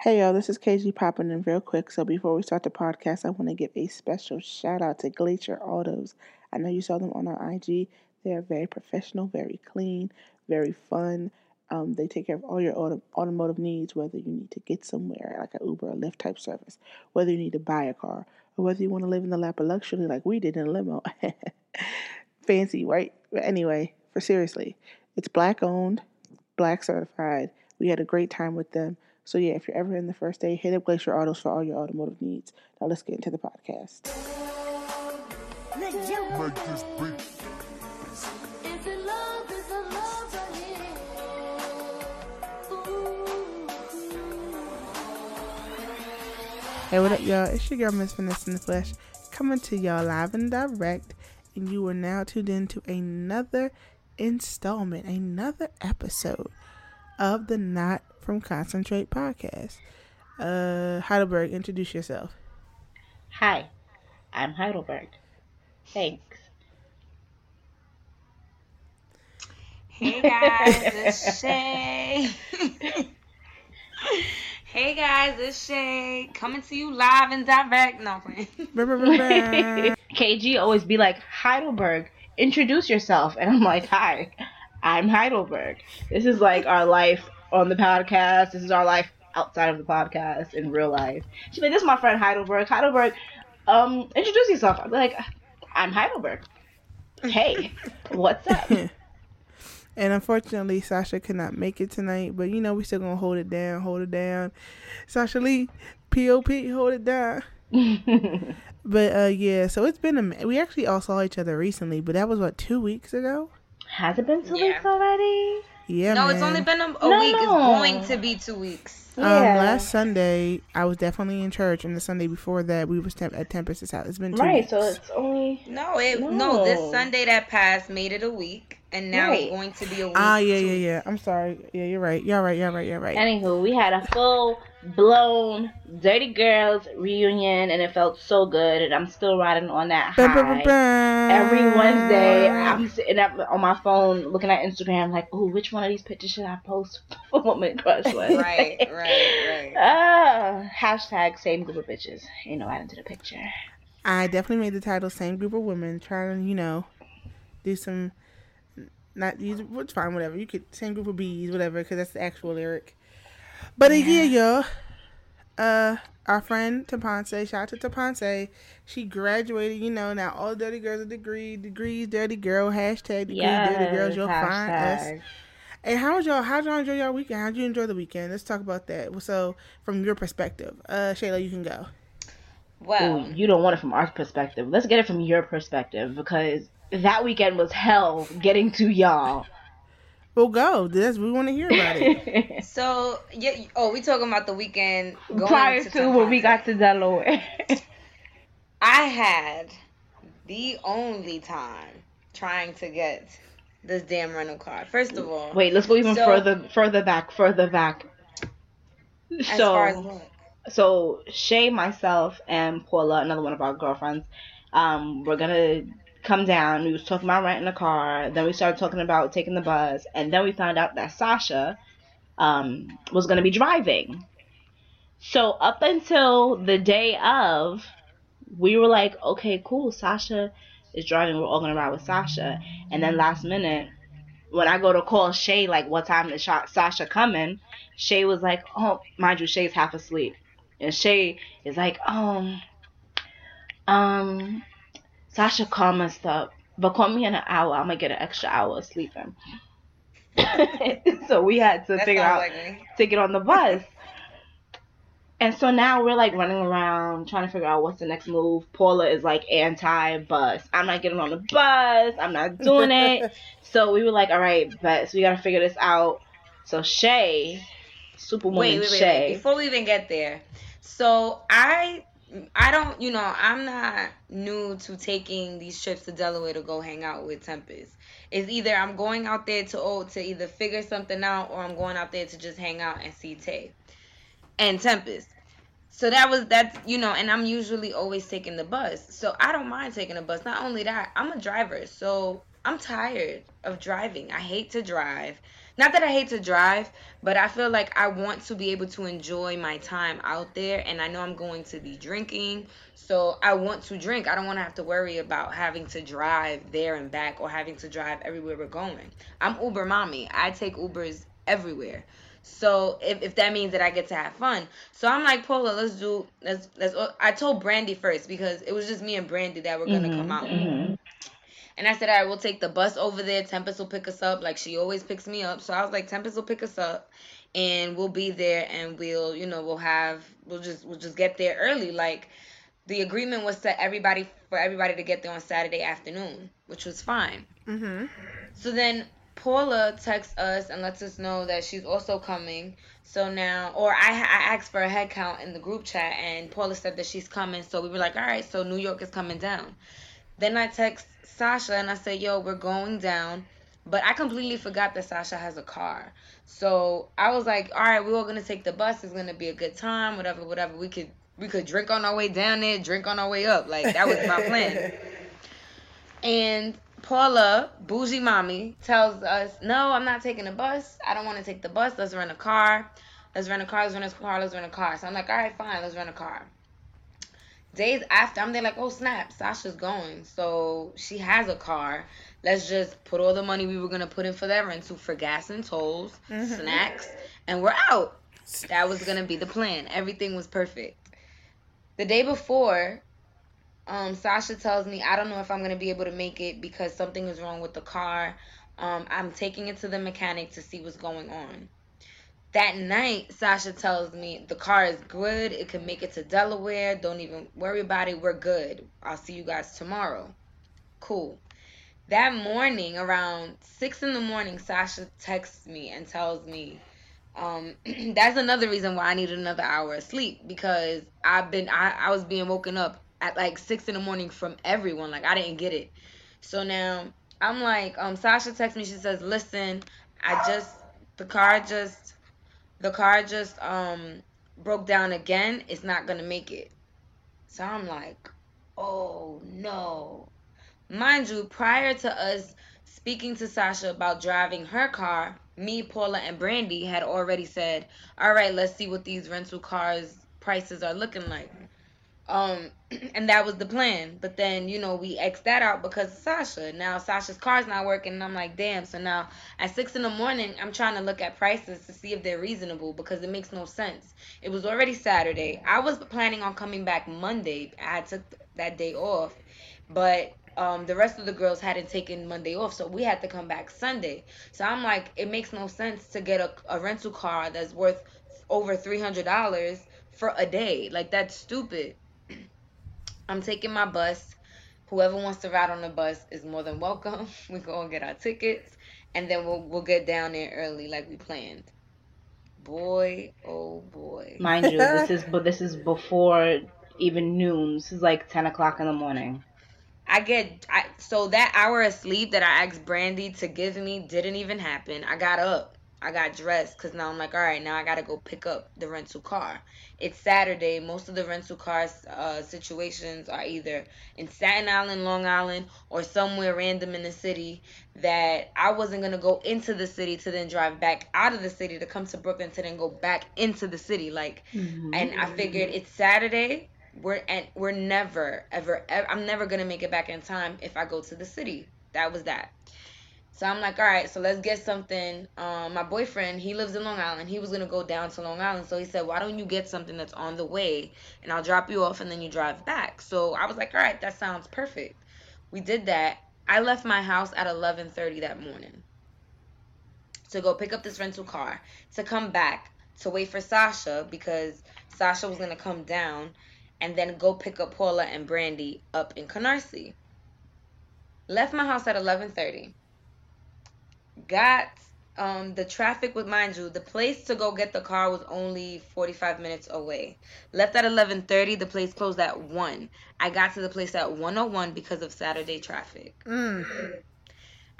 Hey y'all, this is KG popping in real quick. So before we start the podcast, I want to give a special shout out to Glacier Autos. I know you saw them on our IG. They are very professional, very clean, very fun. Um, they take care of all your auto- automotive needs, whether you need to get somewhere, like an Uber or Lyft type service, whether you need to buy a car, or whether you want to live in the lap of luxury like we did in a limo. Fancy, right? But anyway, for seriously, it's black owned, black certified. We had a great time with them. So yeah, if you're ever in the first day, hit up Glacier Autos for all your automotive needs. Now let's get into the podcast. Make this beat. Is it love? Is it love right here? Hey, what up, y'all? It's your girl, Miss Vanessa in the Flesh, coming to y'all live and direct. And you are now tuned into another installment, another episode of the Not from Concentrate podcast. Uh, Heidelberg, introduce yourself. Hi, I'm Heidelberg. Thanks. Hey guys, it's Shay. hey guys, it's Shay coming to you live and direct. No I'm playing. KG always be like, Heidelberg, introduce yourself. And I'm like, hi, I'm Heidelberg. This is like our life on the podcast. This is our life outside of the podcast in real life. She's like, this is my friend Heidelberg. Heidelberg, um, introduce yourself. I'm like, I'm Heidelberg. Hey, what's up? and unfortunately, Sasha could not make it tonight, but you know, we're still gonna hold it down, hold it down. Sasha Lee, POP, hold it down. But uh, yeah, so it's been a. mi- We actually all saw each other recently, but that was what two weeks ago. Has it been two Yeah. weeks already? Yeah, no, man. it's only been a, a No, week. It's going to be two weeks. Um, last Sunday, I was definitely in church, and the Sunday before that, we was temp- at Tempest's house. It's been two right, weeks. so it's only No, it no. No. This Sunday that passed made it a week, and now Right. it's going to be a week. Ah, yeah, yeah, yeah. I'm sorry. Yeah, you're right. You're right. You're right. You're right. Anywho, we had a full blown Dirty Girls reunion and it felt so good and I'm still riding on that Bum, bum, bum, high. bum. Every Wednesday I'm sitting up on my phone looking at Instagram like, oh, which one of these pictures should I post for Woman Crush List? Right, right, right. Ah, hashtag same group of bitches. Ain't no adding to the picture. I definitely made the title "Same Group of Women," trying to, you know, do some. Not use it's fine, whatever. You could same group of bees, whatever, because that's the actual lyric. But uh, yeah, y'all. Uh, our friend Taponce, shout out to Taponce. She graduated. You know, now all the dirty girls are degree, degrees, dirty girl. Hashtag degree, dirty girls. You'll find us. And how was y'all? How'd y'all enjoy your weekend? How'd you enjoy the weekend? Let's talk about that. So, from your perspective, uh, Shayla, you can go. Well, Ooh, you don't want it from our perspective. Let's get it from your perspective because that weekend was hell getting to y'all. Well, go. That's we want to hear about it. so yeah. Oh, we talking about the weekend going Prior to, to when we got to Delaware. I had the only time trying to get this damn rental car. First of all, Wait, let's go even So- further further back, further back. as So far as so Shay, myself, and Paula, another one of our girlfriends, um, we're gonna come down. We was talking about renting a car. Then we started talking about taking the bus, and then we found out that Sasha, um, was gonna be driving. So up until the day of, we were like, okay, cool. Sasha is driving. We're all gonna ride with Sasha. And then last minute, when I go to call Shay, like, what time is Sasha coming? Shay was like, oh, mind you, Shay's half asleep. And Shay is like, um, um, Sasha call messed up, but call me in an hour. I'm gonna get an extra hour of sleeping. so we had to That figure out like to get on the bus. And so now we're like running around trying to figure out what's the next move. Paula is like anti bus. I'm not getting on the bus. I'm not doing it. so we were like, all right, but so we gotta figure this out. So Shay, Superwoman Wait, wait, wait, Shay. wait. Before we even get there, so I, I don't, you know, I'm not new to taking these trips to Delaware to go hang out with Tempest. It's either I'm going out there to oh to either figure something out or I'm going out there to just hang out and see Tay and Tempest. So that was that's you know, and I'm usually always taking the bus. So I don't mind taking the bus. Not only that, I'm a driver, so I'm tired of driving. I hate to drive. Not that I hate to drive, but I feel like I want to be able to enjoy my time out there and I know I'm going to be drinking. So I want to drink. I don't want to have to worry about having to drive there and back or having to drive everywhere we're going. I'm Uber mommy. I take Ubers everywhere. So if, if that means that I get to have fun. So I'm like, Paula, let's do let's let's I told Brandy first because it was just me and Brandy that were gonna mm-hmm, come out. Mm-hmm. And I said, all right, we'll take the bus over there. Tempest will pick us up. Like she always picks me up. So I was like, Tempest will pick us up and we'll be there and we'll, you know, we'll have we'll just we'll just get there early. Like the agreement was to everybody for everybody to get there on Saturday afternoon, which was fine. Mm-hmm. So then Paula texts us and lets us know that she's also coming. So now, or I, I asked for a head count in the group chat, and Paula said that she's coming. So we were like, all right, so New York is coming down. Then I text Sasha and I said, yo, we're going down. But I completely forgot that Sasha has a car. So I was like, all right, we're all gonna take the bus. It's gonna be a good time, whatever, whatever. We could we could drink on our way down there, drink on our way up. Like that was my plan. And Paula, bougie mommy, tells us, no, I'm not taking the bus. I don't want to take the bus. Let's rent a car. Let's rent a car. Let's rent a car. Let's rent a car. So I'm like, all right, fine. Let's rent a car. Days after, I'm there like, oh snap, Sasha's going. So she has a car. Let's just put all the money we were gonna put in for that rental for gas and tolls, snacks, and we're out. That was gonna be the plan. Everything was perfect. The day before, um, Sasha tells me I don't know if I'm gonna be able to make it because something is wrong with the car. Um, I'm taking it to the mechanic to see what's going on. That night, Sasha tells me the car is good. It can make it to Delaware. Don't even worry about it. We're good. I'll see you guys tomorrow. Cool. That morning, around six in the morning, Sasha texts me and tells me, um, that's another reason why I needed another hour of sleep because I've been I, I was being woken up at like six in the morning from everyone. Like I didn't get it. So now I'm like, um, Sasha texts me. She says, "Listen, I just the car just the car just um broke down again. It's not gonna make it." So I'm like, "Oh no." Mind you, prior to us speaking to Sasha about driving her car, me, Paula, and Brandy had already said, "All right, let's see what these rental cars prices are looking like." Um, and that was the plan. But then, you know, we X that out because of Sasha. Now Sasha's car's not working, and I'm like, damn. So now at six in the morning, I'm trying to look at prices to see if they're reasonable because it makes no sense. It was already Saturday. I was planning on coming back Monday. I took that day off, but um, the rest of the girls hadn't taken Monday off, so we had to come back Sunday. So I'm like, it makes no sense to get a, a rental car that's worth over three hundred dollars for a day. Like that's stupid. I'm taking my bus. Whoever wants to ride on the bus is more than welcome. We go and get our tickets, and then we'll we'll get down there early like we planned. Boy, oh boy. Mind you, this is but this is before even noon. This is like ten o'clock in the morning. I get I so that hour of sleep that I asked Brandy to give me didn't even happen. I got up. I got dressed because now I'm like, all right, now I gotta go pick up the rental car. It's Saturday. Most of the rental car uh, situations are either in Staten Island, Long Island, or somewhere random in the city. That I wasn't gonna go into the city to then drive back out of the city to come to Brooklyn to then go back into the city. Like, and I figured it's Saturday. We're and we're never ever, ever I'm never gonna make it back in time if I go to the city. That was that. So I'm like, all right, so let's get something. Um, my boyfriend, he lives in Long Island. He was gonna go down to Long Island, so he said, why don't you get something that's on the way, and I'll drop you off, and then you drive back. So I was like, all right, that sounds perfect. We did that. I left my house at 11:30 that morning to go pick up this rental car to come back to wait for Sasha because Sasha was gonna come down, and then go pick up Paula and Brandy up in Canarsie. Left my house at 11:30 got um the traffic with mind you the place to go get the car was only 45 minutes away. Left at 11:30 the place closed at 1 i got to the place at 101 because of saturday traffic.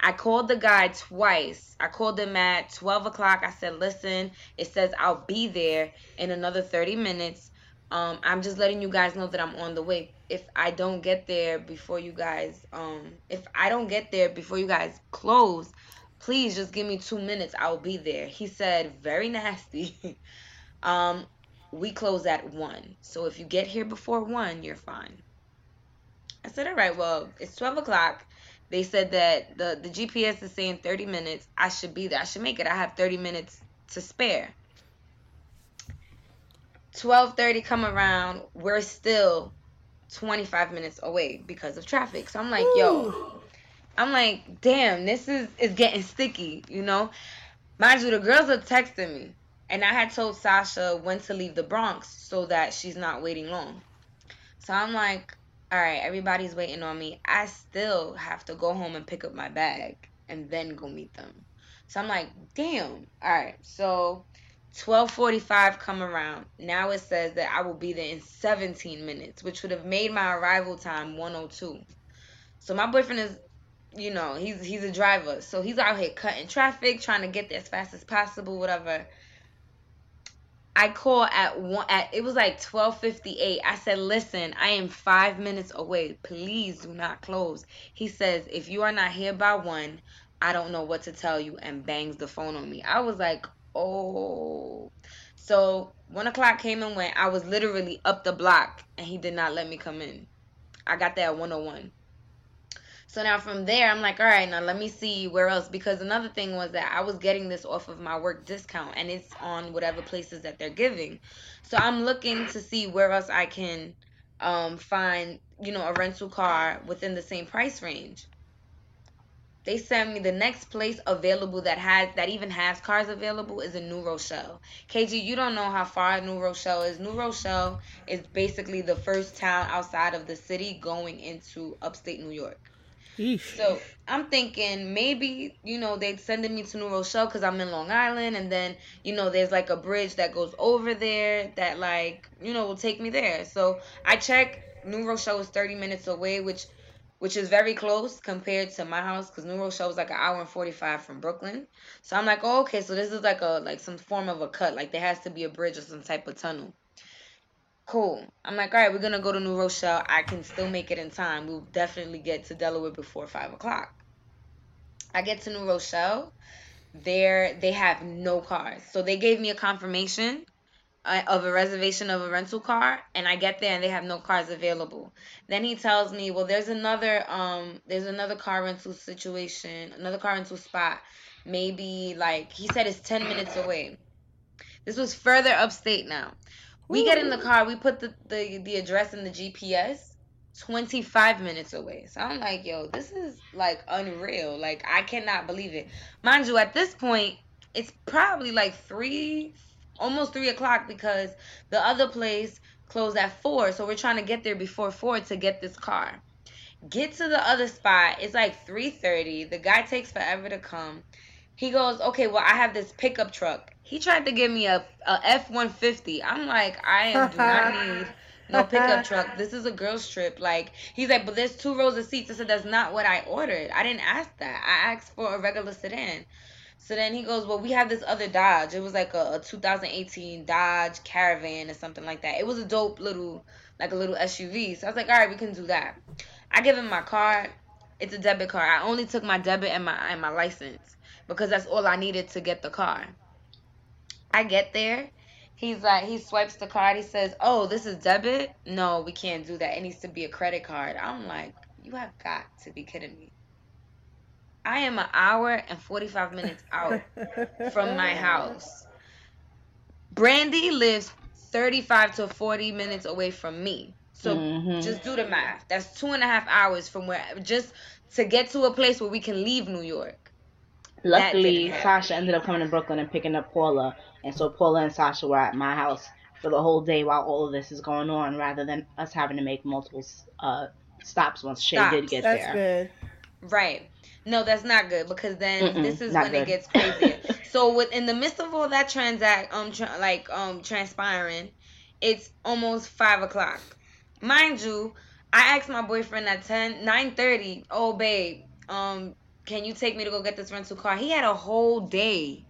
I called the guy twice. I called him at 12 o'clock. I said listen it says i'll be there in another 30 minutes. Um i'm just letting you guys know that i'm on the way. If i don't get there before you guys um if i don't get there before you guys close please just give me two minutes. I'll be there. He said, very nasty. um, we close at one. So if you get here before one, you're fine. I said, all right, well, it's 12 o'clock. They said that the, the GPS is saying 30 minutes. I should be there. I should make it. I have 30 minutes to spare. 12:30 come around, we're still 25 minutes away because of traffic. So I'm like, yo, I'm like, damn, this is is getting sticky, you know. Mind you, the girls are texting me, and I had told Sasha when to leave the Bronx so that she's not waiting long. So I'm like, all right, everybody's waiting on me. I still have to go home and pick up my bag and then go meet them. So I'm like, damn. All right, so 12:45 come around. Now it says that I will be there in 17 minutes, which would have made my arrival time 102. So my boyfriend is, you know, he's he's a driver, so he's out here cutting traffic, trying to get there as fast as possible, whatever. I call at one at it was like 12:58. I said, "Listen, I am 5 minutes away. Please do not close." He says, "If you are not here by 1, I don't know what to tell you," and bangs the phone on me. I was like, "Oh." So, 1 o'clock came and went. I was literally up the block and he did not let me come in. I got there at 101. So now from there, I'm like, all right, now let me see where else. Because another thing was that I was getting this off of my work discount, and it's on whatever places that they're giving. So I'm looking to see where else I can um, find, you know, a rental car within the same price range. They sent me the next place available that has that even has cars available is in New Rochelle. KG, you don't know how far New Rochelle is. New Rochelle is basically the first town outside of the city going into upstate New York. So I'm thinking maybe you know they'd sending me to New Rochelle because I'm in Long Island, and then you know there's like a bridge that goes over there that like you know will take me there. So I check New Rochelle is 30 minutes away, which which is very close compared to my house because New Rochelle was like an hour and 45 from Brooklyn. So I'm like, oh, okay, so this is like a like some form of a cut, like there has to be a bridge or some type of tunnel. Cool. I'm like, all right, we're gonna go to New Rochelle. I can still make it in time. We'll definitely get to Delaware before five o'clock. I get to New Rochelle. There, they have no cars. So they gave me a confirmation uh, of a reservation of a rental car, and I get there and they have no cars available. Then he tells me, well, there's another um, there's another car rental situation, another car rental spot. Maybe like he said, it's ten minutes away. This was further upstate now. We get in the car, we put the, the, the address in the GPS, 25 minutes away. So I'm like, yo, this is like unreal. Like, I cannot believe it. Mind you, at this point, it's probably like three, almost three o'clock because the other place closed at four. So we're trying to get there before four to get this car. Get to the other spot. It's like 3:30. The guy takes forever to come. He goes, okay, well, I have this pickup truck. He tried to give me a, a F one fifty. I'm like, I am, do not need no pickup truck. This is a girl's trip. Like, he's like, but there's two rows of seats. I said, that's not what I ordered. I didn't ask that. I asked for a regular sedan. So then he goes, well, we have this other Dodge. It was like a, a 2018 Dodge Caravan or something like that. It was a dope little, like a little SUV. So I was like, all right, we can do that. I give him my card. It's a debit card. I only took my debit and my and my license because that's all I needed to get the car. I get there. He's like, he swipes the card. He says, "Oh, this is debit. No, we can't do that. It needs to be a credit card." I'm like, "You have got to be kidding me." I am an hour and 45 minutes out from my house. Brandy lives 35 to 40 minutes away from me. So Mhm. just do the math. That's two and a half hours from where just to get to a place where we can leave New York. Luckily. Sasha ended up coming to Brooklyn and picking up Paula, and so Paula and Sasha were at my house for the whole day while all of this is going on, rather than us having to make multiple uh, stops once Shay did Stops. get That's there. good. Right. No, that's not good because then Mm-mm, this is not when it gets crazy. so with in the midst of all that transact um tra- like um transpiring, it's almost five o'clock. Mind you, I asked my boyfriend at 10, 9.30, oh babe, um, can you take me to go get this rental car? He had a whole day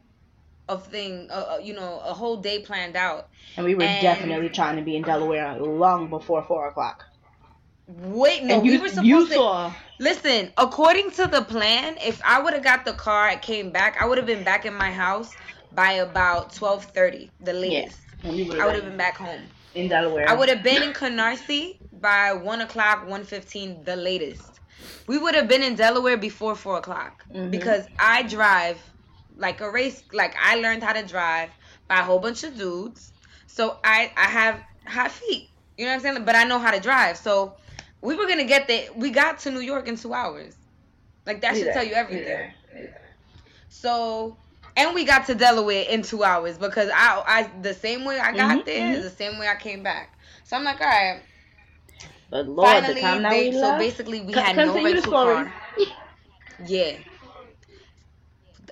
of thing, uh, you know, a whole day planned out. And we were And- definitely trying to be in Delaware long before four o'clock. Wait, no, and we you, were you supposed to. saw. Listen, according to the plan, if I would have got the car, and came back, I would have been back in my house by about twelve thirty, the latest. We I would have been back home. in Delaware. I would have been in Canarsie by one o'clock, one fifteen, the latest. We would have been in Delaware before four o'clock Mhm. because I drive like a race. Like I learned how to drive by a whole bunch of dudes, so I I have hot feet. You know what I'm saying? But I know how to drive, so we were gonna get there. We got to New York in two hours. Like that should tell you everything. either, either. So, and we got to Delaware in two hours because I, I the same way I got Mhm, there is mhm. the same way I came back. So I'm like, all right. But Lord, finally, the time that we so left. basically we had no rental car. Yeah.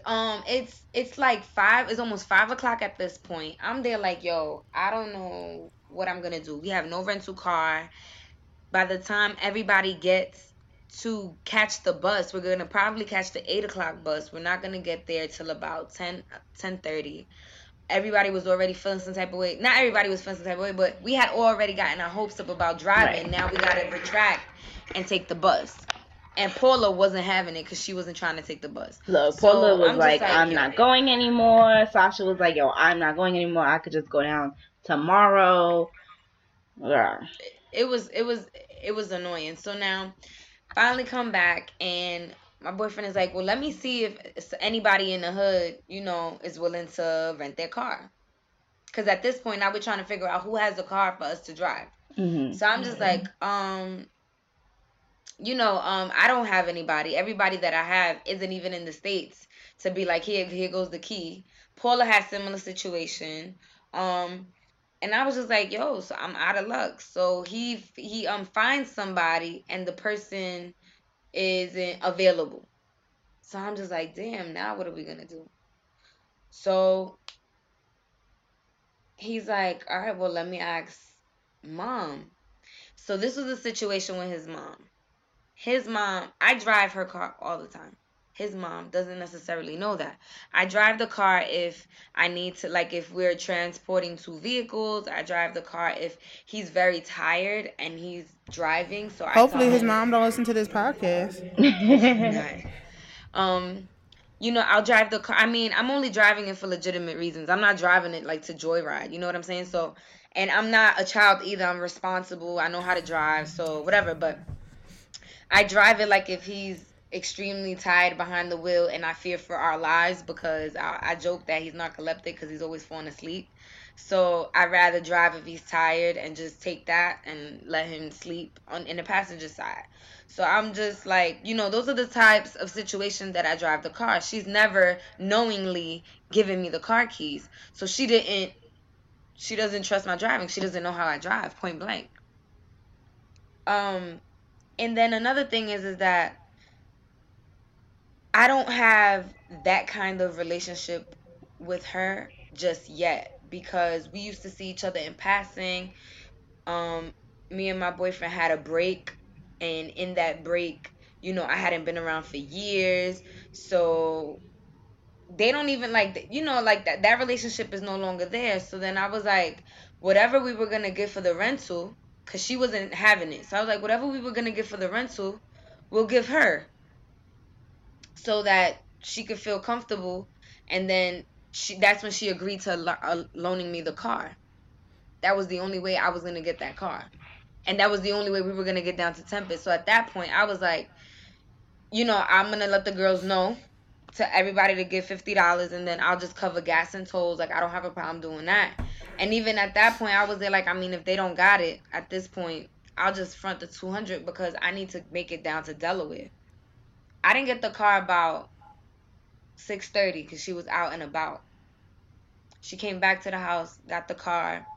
Um, it's it's like five. It's almost five o'clock at this point. I'm there like, yo, I don't know what I'm gonna do. We have no rental car. By the time everybody gets to catch the bus, we're gonna probably catch the eight o'clock bus. We're not gonna get there till about 10, 10.30. Everybody was already feeling some type of way. Not everybody was feeling some type of way, but we had already gotten our hopes up about driving. Right. Now we gotta retract and take the bus. And Paula wasn't having it because she wasn't trying to take the bus. Look, So, Paula was I'm like, like, I'm not going anymore. Sasha was like, yo, I'm not going anymore. I could just go down tomorrow. Yeah. it was it was it was annoying. So now finally come back and my boyfriend is like, "Well, let me see if anybody in the hood, you know, is willing to rent their car." Cuz at this point now we're trying to figure out who has a car for us to drive. hmm So I'm just like, um you know, um I don't have anybody. Everybody that I have isn't even in the states to be like, "Here here goes the key." Paula had similar situation. Um and I was just like, yo, so I'm out of luck. So he he um finds somebody and the person isn't available. So I'm just like, damn, now what are we gonna do? So he's like, all right, well, let me ask mom. So this was the situation with his mom. His mom, I drive her car all the time. His mom doesn't necessarily know that. I drive the car if I need to, like, if we're transporting two vehicles. I drive the car if he's very tired and he's driving. So Hopefully, tell his him- mom don't listen to this podcast. Um, you know, I'll drive the car. I mean, I'm only driving it for legitimate reasons. I'm not driving it like to joyride. You know what I'm saying? So, and I'm not a child either. I'm responsible. I know how to drive. So whatever. But I drive it like if he's extremely tired behind the wheel, and I fear for our lives because I, I joke that he's narcoleptic because he's always falling asleep. So I'd rather drive if he's tired and just take that and let him sleep on in the passenger side. So I'm just like, you know, those are the types of situations that I drive the car. She's never knowingly given me the car keys. So she didn't she doesn't trust my driving. She doesn't know how I drive, point blank. Um and then another thing is is that I don't have that kind of relationship with her just yet because we used to see each other in passing. Um me and my boyfriend had a break and in that break, you know, I hadn't been around for years. So they don't even like you know like that that relationship is no longer there. So then I was like whatever we were going to get for the rental cuz she wasn't having it. So I was like whatever we were going to get for the rental, we'll give her so that she could feel comfortable and then she that's when she agreed to lo- uh, loaning me the car. That was the only way I was going to get that car. And that was the only way we were going to get down to Tempest. So at that point, I was like, you know, I'm going to let the girls know to everybody to give $50 and then I'll just cover gas and tolls. Like, I don't have a problem doing that. And even at that point, I was there like, I mean, if they don't got it at this point, I'll just front the 200 because I need to make it down to Delaware. I didn't get the car about 6:30 because she was out and about. She came back to the house, got the car,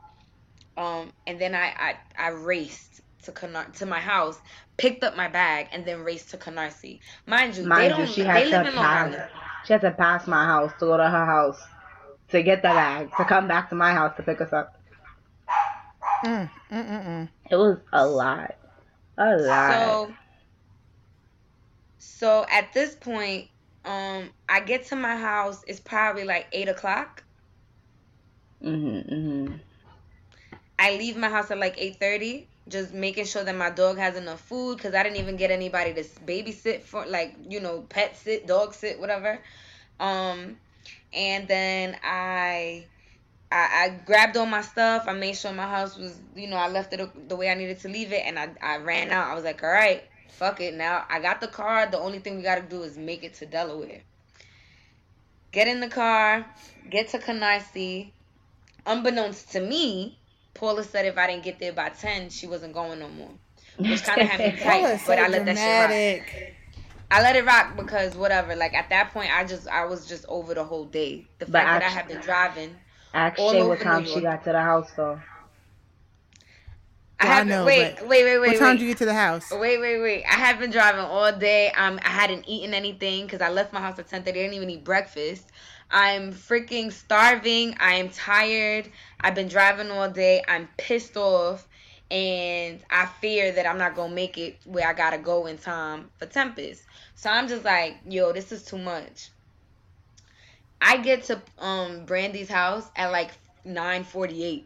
um, and then I I, I raced to Canar- to my house, picked up my bag, and then raced to Canarsie. Mind you, they don't you, she they had live to in Long pass. Island. She had to pass my house to go to her house to get the bag to come back to my house to pick us up. Mm, mm, mm, mm. It was a lot, a lot. So so at this point, um, I get to my house. It's probably like eight o'clock. mhm, mhm. I leave my house at like eight thirty just making sure that my dog has enough food because I didn't even get anybody to babysit for like you know pet sit, dog sit, whatever. Um, and then I. I, I grabbed all my stuff. I made sure my house was, you know, I left it the way I needed to leave it, and I, I ran out. I was like, all right, fuck it. Now I got the car. The only thing we got to do is make it to Delaware. Get in the car, get to Canarsie. Unbeknownst to me, Paula said if I didn't get there by 10, she wasn't going no more. Which kind of had me Paula tight, is but I let that shit rock. I let it rock because whatever. Like at that point, I just I was just over the whole day. The But fact that I had have been driving. Ask All Shay over what time New she got to the house though. I Well, I have know, wait, but wait, wait, wait, What time wait. did you get to the house? Wait, wait, wait. I have been driving all day. Um, I hadn't eaten anything because I left my house at 10 30. I didn't even eat breakfast. I'm freaking starving. I am tired. I've been driving all day. I'm pissed off. And I fear that I'm not going to make it where I got to go in time for Tempest. So I'm just like, yo, this is too much. I get to um Brandy's house at like 9:48.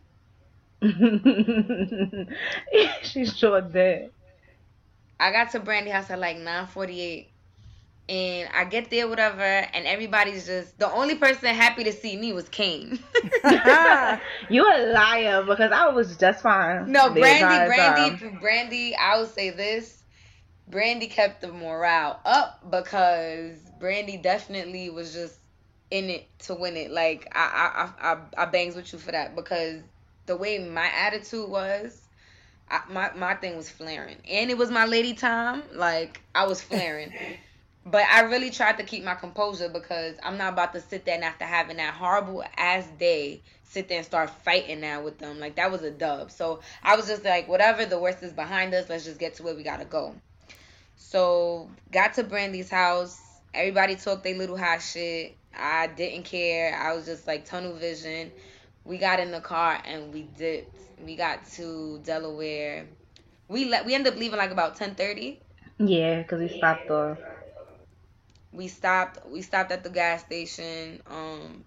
she sure did. I got to Brandy's house at like 9:48, and I get there, whatever, and everybody's just the only person happy to see me was Kane. You a liar because I was just fine. no, Brandy, Brandy, time. Brandy. I will say this: Brandy kept the morale up because Brandy definitely was just in it to win it. Like I, I, I, I, I bangs with you for that because the way my attitude was. I, my my thing was flaring, and it was my lady time. Like I was flaring, but I really tried to keep my composure because I'm not about to sit there and after having that horrible ass day, sit there and start fighting now with them. Like that was a dub. So I was just like, whatever, the worst is behind us. Let's just get to where we gotta go. So got to Brandy's house. Everybody talked their little hot shit. I didn't care. I was just like tunnel vision. We got in the car and we dipped. We got to Delaware. We let we ended up leaving like about ten thirty. Yeah, because we stopped off. We stopped we stopped at the gas station um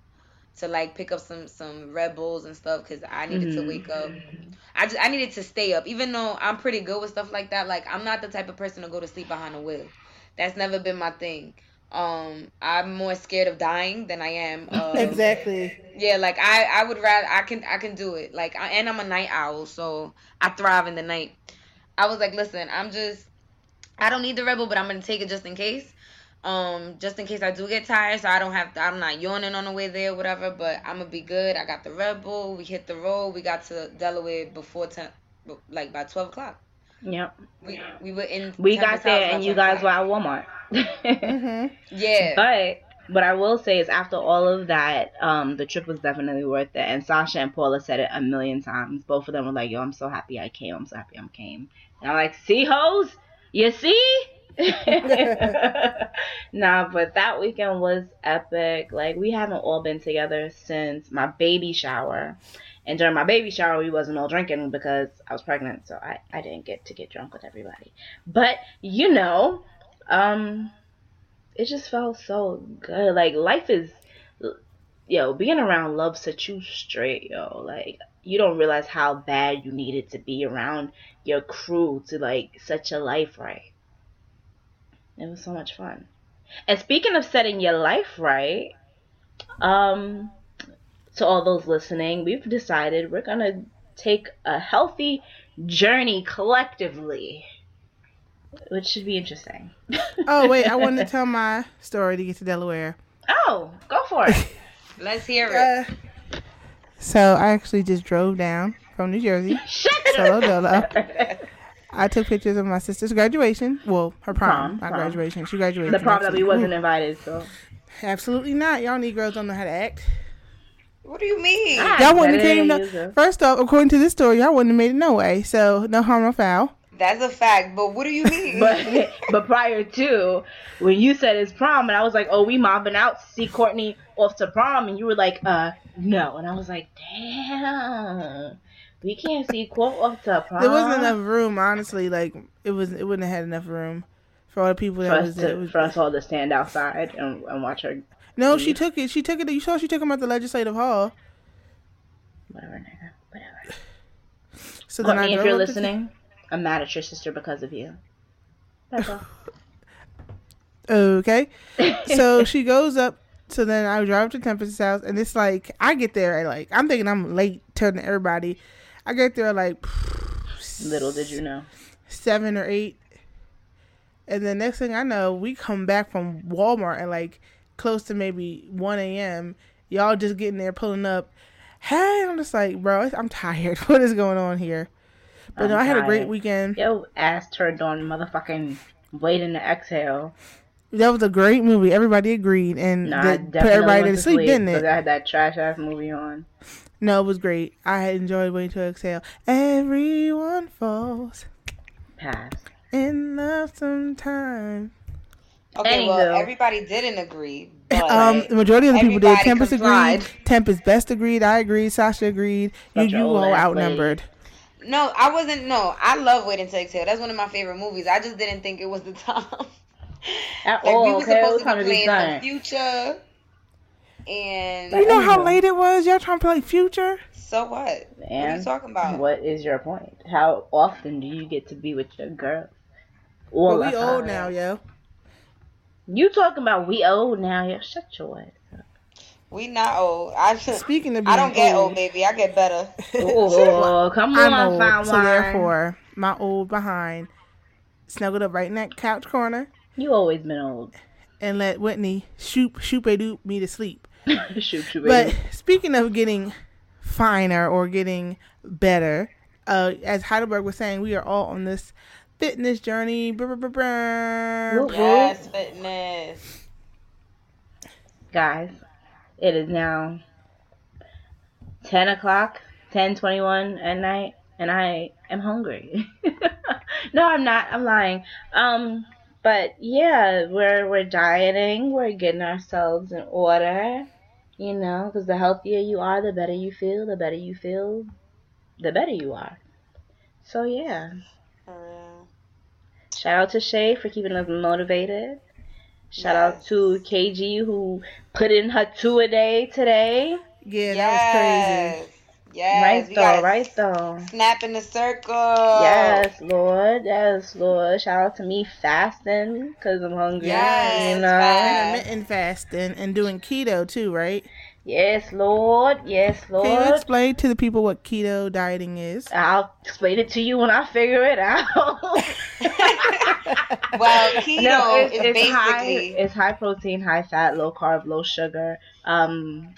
to like pick up some some Red Bulls and stuff because I needed to Mhm. wake up. I just I needed to stay up, even though I'm pretty good with stuff like that. Like I'm not the type of person to go to sleep behind a wheel. That's never been my thing. Um, I'm more scared of dying than I am. Of, exactly. Yeah, like I I would rather I can I can do it. Like I, and I'm a night owl, so I thrive in the night. I was like, listen, I'm just I don't need the Red Bull, but I'm gonna take it just in case. Um, just in case I do get tired, so I don't have to, I'm not yawning on the way there, whatever. But I'm gonna be good. I got the Red Bull. We hit the road. We got to Delaware before ten, like by twelve o'clock. Yep. We we were in. We got there and you guys were at Walmart. Mhm. Yeah. But what I will say is after all of that, um, the trip was definitely worth it. And Sasha and Paula said it a million times. Both of them were like, "Yo, I'm so happy I came. I'm so happy I came." And I'm like, "See, hoes, you see." nah, but that weekend was epic. Like we haven't all been together since my baby shower. And during my baby shower, we wasn't all drinking because I was pregnant, so I, I didn't get to get drunk with everybody. But you know, um, it just felt so good. Like life is, yo, being around love sets you straight, yo. Like you don't realize how bad you needed to be around your crew to like set your life right. It was so much fun. And speaking of setting your life right, um, to all those listening, we've decided we're gonna take a healthy journey collectively, which should be interesting. Oh wait, I wanted to tell my story to get to Delaware. Oh, go for it. Let's hear it. Uh, so I actually just drove down from New Jersey, Shut solo dolo. Up. I took pictures of my sister's graduation. Well, her prom, Prom, not prom. graduation. She graduated. the from problem that we wasn't invited, so Absolutely not. Y'all Negroes don't know how to act. what do you mean? Ah, Y'all wouldn't have better came. No, first off, according to this story, y'all wouldn't have made it no way. So no harm, no foul. That's a fact. But what do you mean? But but prior to when you said it's prom and I was like, oh, we mobbing out to see Courtney off to prom, and you were like, uh, no, and I was like, damn, we can't see Court off to prom. There wasn't enough room, honestly. Like it was, it wouldn't have had enough room for all the people that was to, was- for us all to stand outside and, and watch her. no, she took it. She took it. You saw she took him at the legislative hall. Whatever, nigga. Whatever. So then I Courtney, if you're up listening, I'm mad at your sister because of you. That's all. Okay. so she goes up. So then I drive up to Tempest's house, and it's like I get there at like I'm thinking I'm late telling everybody. I get there like Little did you know. seven or eight, and the next thing I know, we come back from Walmart at like close to maybe one a.m. Y'all just getting there, pulling up. Hey, I'm just like, bro, I'm tired. What is going on here? But I'm no, I had a great weekend. Yo, ass turned on motherfucking waiting to exhale. That was a great movie. Everybody agreed, and Nah, put everybody to sleep, didn't because it? I had that trash ass movie on. No, it was great. I enjoyed waiting to exhale. Everyone falls Pass. in love sometime. Okay, well, everybody didn't agree. But Um, the majority of the people did. everybody Tempest complied. agreed. Tempest best agreed. I agreed. Sasha agreed. You, Such a you all ass outnumbered. No, I wasn't. No, I love Waiting to Exhale. That's one of my favorite movies. I just didn't think it was the time. At like all, we were okay? Supposed to be playing some done. Future, and You know how late it was? Y'all trying to play Future? so what? what are And you talking about? what is your point? How often do you get to be with your girl? All But we old time. now, yo. You talking about we old now? yo? shut your ass. We not old. I Speaking of I don't get old, old, baby. I get better. Oh, come on, I'm old, fine so wine. therefore, my old behind snuggled up right in that couch corner You always been old. and let Whitney shoop shoop a doop me to sleep. shoot, shoot, But speaking of getting finer or getting better, uh, as Heidelberg was saying, we are all on this fitness journey. Brr, brr, brr, brr. Whoop, whoop. Yes, fitness. guys, it is now 10 o'clock, 10:21 at night, and I am hungry. no, I'm not. I'm lying. Um, but yeah, we're we're dieting. We're getting ourselves in order. You know, because the healthier you are, the better you feel. The better you feel, the better you are. So yeah, For real. shout out to Shay for keeping us motivated. Shout out to KG who put in her two a day today. Yeah, that was crazy. Yes. Yes. right though, right though. Snap in the circle. Yes, Lord. Yes, Lord. Shout out to me fasting because I'm hungry. Yes, you know. fast. Intermittent fasting and doing keto too, right? Yes, Lord. Yes, Lord. Can you explain to the people what keto dieting is? I'll explain it to you when I figure it out. Well, keto no, it's, is it's high. basically It's high protein, high fat, low carb, low sugar. Um,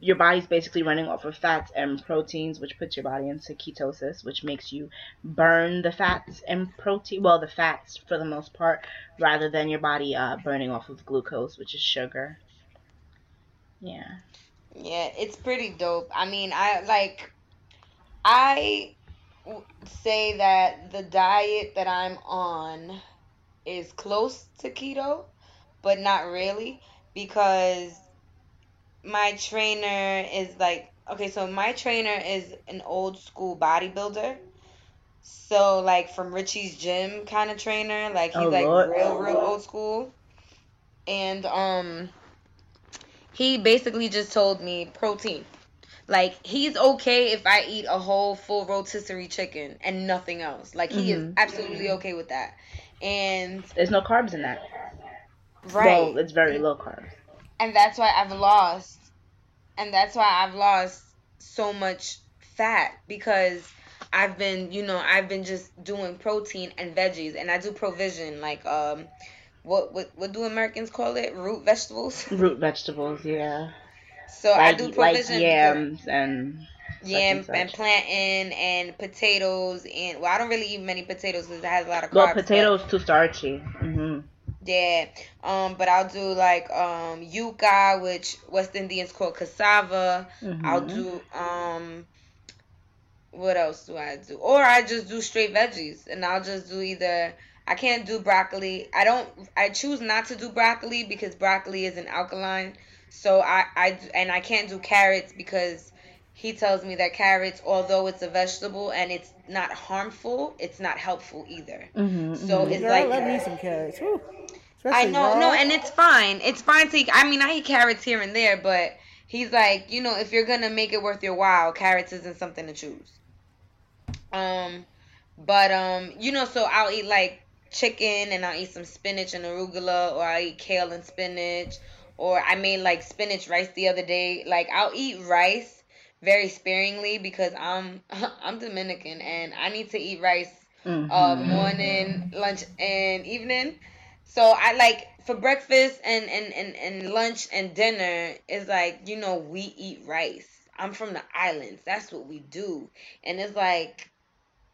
your body's basically running off of fats and proteins, which puts your body into ketosis, which makes you burn the fats and protein. Well, the fats for the most part, rather than your body uh, burning off of glucose, which is sugar. Yeah. Yeah, it's pretty dope. I mean, I like I w- say that the diet that I'm on is close to keto, but not really because my trainer is like okay, so my trainer is an old school bodybuilder. So like from Richie's gym kind of trainer, like he's Oh, like Lord. real real old school. And um he basically just told me protein. Like he's okay if I eat a whole full rotisserie chicken and nothing else. Like he is Mhm. absolutely okay with that. And There's no carbs in that. right. Well, it's very low carbs. And that's why I've lost and that's why I've lost so much fat because I've been, you know, I've been just doing protein and veggies and I do provision like um what what what do Americans call it? Root vegetables. Root vegetables, yeah. So I do provision because- yams and yam such. and plantain and potatoes and well I don't really eat many potatoes because it has a lot of carbs. well, but- potatoes too starchy. Yeah, um, but I'll do like um yuca, which West Indians call cassava. I'll Mhm. do um, what else do I do? Or I just do straight veggies, and I'll just do either. I can't do broccoli. I don't. I choose not to do broccoli because broccoli is an alkaline. So I I and I can't do carrots because he tells me that carrots, although it's a vegetable and it's not harmful, it's not helpful either. hmm So it's Girl, like let me some carrots. Whew. I know, raw. no, and it's fine. It's fine to. eat- I mean, I eat carrots here and there, but he's like, you know, if you're gonna make it worth your while, carrots isn't something to choose. Um, But um, you know, so I'll eat like chicken and I'll eat some spinach and arugula, or I'll eat kale and spinach, or I made like spinach rice the other day. Like I'll eat rice very sparingly because I'm I'm Dominican and I need to eat rice uh Mhm. morning, lunch, and evening. So I like for breakfast and, and, and, and lunch and dinner is like, you know, we eat rice. I'm from the islands. That's what we do. And it's like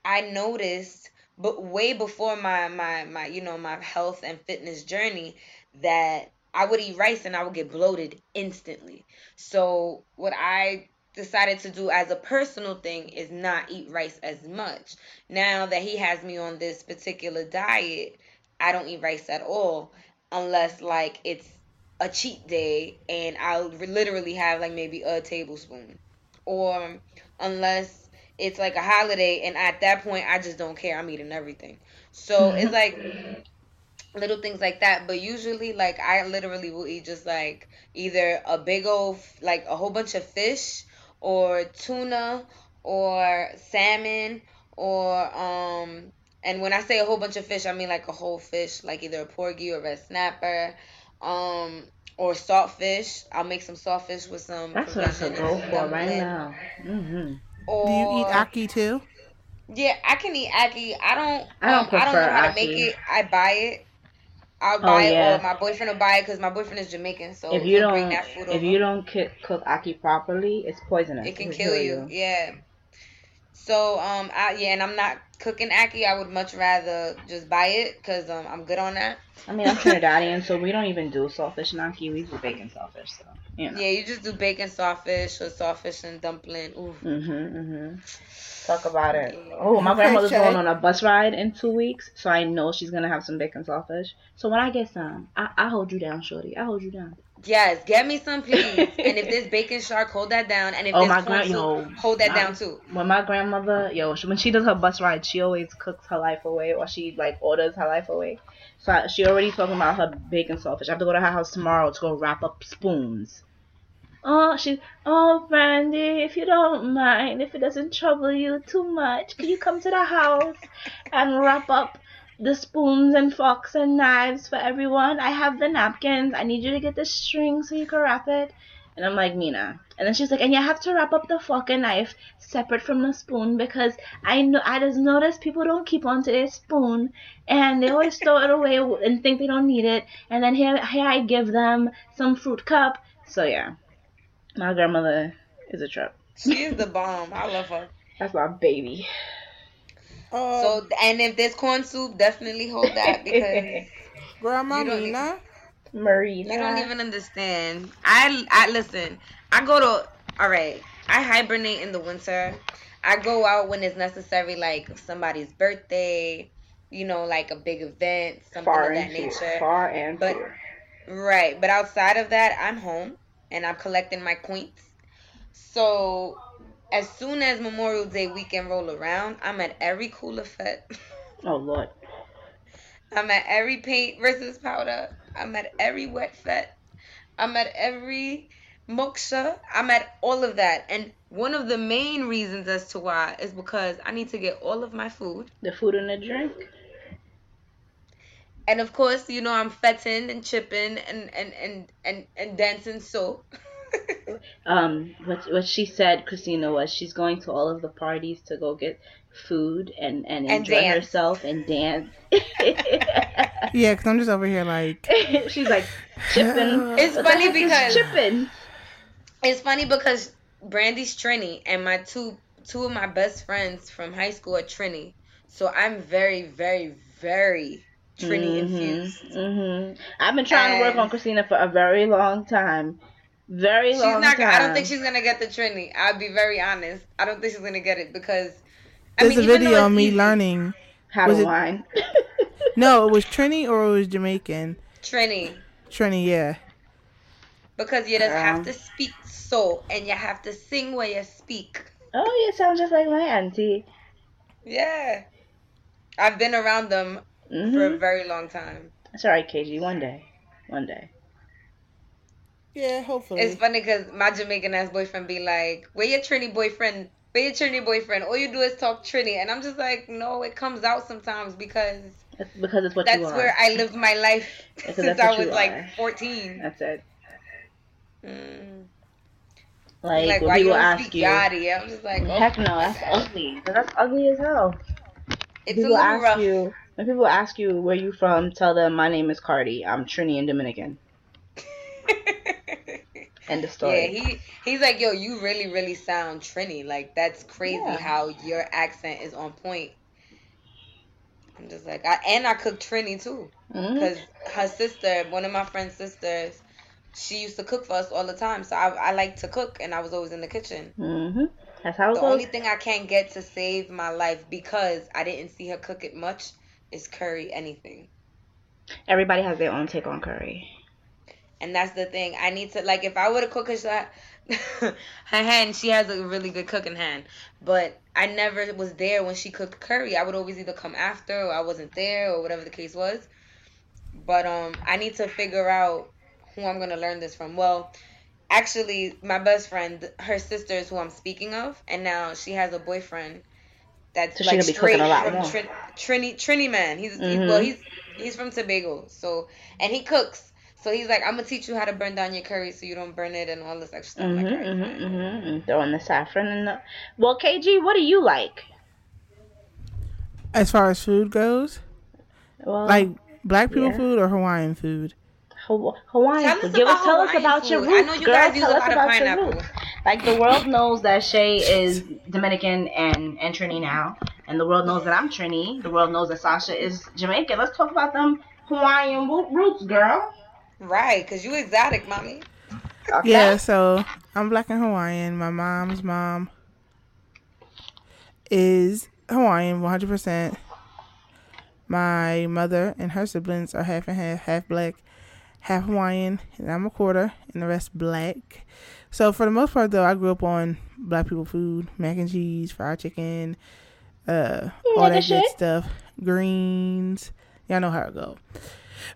I noticed but way before my, my, my you know, my health and fitness journey that I would eat rice and I would get bloated instantly. So what I decided to do as a personal thing is not eat rice as much. Now that he has me on this particular diet, I don't eat rice at all unless like it's a cheat day and I'll literally have like maybe a tablespoon. Or unless it's like a holiday and at that point I just don't care. I'm eating everything. So it's like little things like that but usually like i literally will eat just like either a big old like a whole bunch of fish or tuna or salmon or um and when i say a whole bunch of fish i mean like a whole fish like either a porgy or red snapper um or saltfish i'll make some saltfish with some That's what I should go for right dumpling. now. hmm or, Do you eat ackee too? yeah i can eat ackee i don't I don't um, i don't know prefer how to ackee. make it i buy it I'll Oh, buy it, yeah. or my boyfriend will buy it because my boyfriend is Jamaican. So if you he'll bring don't, that food if over. you don't cook, cook ackee properly, it's poisonous. it can It'll kill you. Yeah. So um, I, yeah, and I'm not cooking ackee. I would much rather just buy it because um, I'm good on that. I mean, I'm Trinidadian, so we don't even do saltfish and ackee. We do bake and saltfish, so you know. Yeah, you just do bacon sawfish or sawfish and dumpling. Ooh. Mhm, mhm. Talk about it. Oh, my grandmother's going on a bus ride in two weeks, so I know she's gonna have some bake and saltfish. So when I get some, I I hold you down, shorty. I hold you down. Yes, get me some, please. and if this bake and shark, hold that down. And if Oh, my corn yo, hold that my- down too. When my grandmother, yo, she, when she does her bus ride, she always cooks her life away, or she like orders her life away. So I, she already talking about her bake and saltfish. I have to go to her house tomorrow to go wrap up spoons. Oh, she, oh, Brandy, if you don't mind, if it doesn't trouble you too much, can you come to the house and wrap up the spoons and forks and knives for everyone? I have the napkins. I need you to get the string so you can wrap it. And I'm like, Mina. And then she's like, and you have to wrap up the fork and knife separate from the spoon because I know I just noticed people don't keep onto their spoon and they always throw it away and think they don't need it. And then here, here I give them some fruit cup. So yeah, my grandmother is a trip. She is the bomb. I love her. That's my baby. So, um, and if there's corn soup, definitely hold that because Grandma you. Marina. You don't even understand. I I listen. I go to all right. I hibernate in the winter. I go out when it's necessary, like somebody's birthday, you know, like a big event, something far of that and fear. nature. Far and But- fear. Right. But outside of that, I'm home and I'm collecting my coins. So as soon as Memorial Day weekend roll around, I'm at every cooler fete. Oh lord. I'm at every paint versus powder. I'm at every wet fete. I'm at every moksha. I'm at all of that. And one of the main reasons as to why is because I need to get all of my food. The food and the drink. And of course, you know, I'm fetting and chipping and, and, and, and, and dancing so. Um, what what she said, Christina, was she's going to all of the parties to go get food and and, And enjoy dance. herself and dance. Yeah, because I'm just over here like. she's like chipping. It's What funny because- chipping. it's funny because Brandy's Trini and my two two of my best friends from high school are Trini. So I'm very, very, very Trini infused. hmm I've been trying to work on Christina for a very long time. Very She's long not. time. I don't think she's gonna get the Trini. I'll be very honest. I don't think she's gonna get it because. I There's mean, a video of me easy, learning. how was to it- whine. No, it was Trini or it was Jamaican. Trini Trini, yeah. because you just have Um. to speak so and you have to sing where you speak. oh, you sound just like my auntie. Yeah, I've been around them for a hmm very long time. It's alright, KG. One day, one day. Yeah, hopefully. It's funny because my Jamaican ass boyfriend be like, "Where your Trini boyfriend for your Trini boyfriend. All you do is talk Trini, and I'm just like, no, it comes out sometimes because It's because it's what that's you are. where I lived my life since I was like are. 14. That's it. Mm. Like, Like, why you people don't ask speak you, Yachty? I'm just like, oh, heck no, that's ugly. That's ugly as hell. it's a people little ask rough. you when people ask you where you from, tell them my name is Cardi. I'm Trini and Dominican. End of yeah, story. he he's like, yo, you really, really sound Trini. Like that's crazy Yeah. how your accent is on point. I'm just like, I, and I cook Trini too. Because her sister, one of my friend's sisters, she used to cook for us all the time. So I, I like to cook, and I was always in the kitchen. Mhm. That's how it The goes. only thing I can't get to save my life because I didn't see her cook it much is curry anything. Everybody has their own take on curry. And that's the thing. I need to like if I would have cooked her, her hand, she has a really good cooking hand. But I never was there when she cooked curry. I would always either come after or I wasn't there or whatever the case was. But um I need to figure out who I'm gonna learn this from. Well, actually my best friend, her sister is who I'm speaking of, and now she has a boyfriend that's So like straight a lot from. Trin- Trini Trini man. He's, he's Mhm. well he's he's from Tobago, so and he cooks. So he's like, I'm gonna teach you how to burn down your curry so you don't burn it and all this extra stuff. I'm Mhm. like, "Alright, Mhm. fine." Mhm. Throwing the saffron in the. Well, KG, what do you like? As far as food goes, Well, like black people yeah. food or Hawaiian food. Haw- Hawaiian Tell us food. Give us, tell us Hawaiian about your roots, I know you girl. guys use tell a us lot of about pineapple. your roots. Like the world knows that Shay is Dominican and and Trini now, and the world knows that I'm Trini. The world knows that Sasha is Jamaican. Let's talk about them Hawaiian roots, girl. Right, cause you exotic, mommy. Okay. Yeah, so I'm black and Hawaiian. My mom's mom is Hawaiian, 100%. My mother and her siblings are half and half, half black, half Hawaiian, and I'm a quarter, and the rest black. So for the most part, though, I grew up on black people food, mac and cheese, fried chicken, uh, all that good shit. stuff, greens. Y'all know how it go.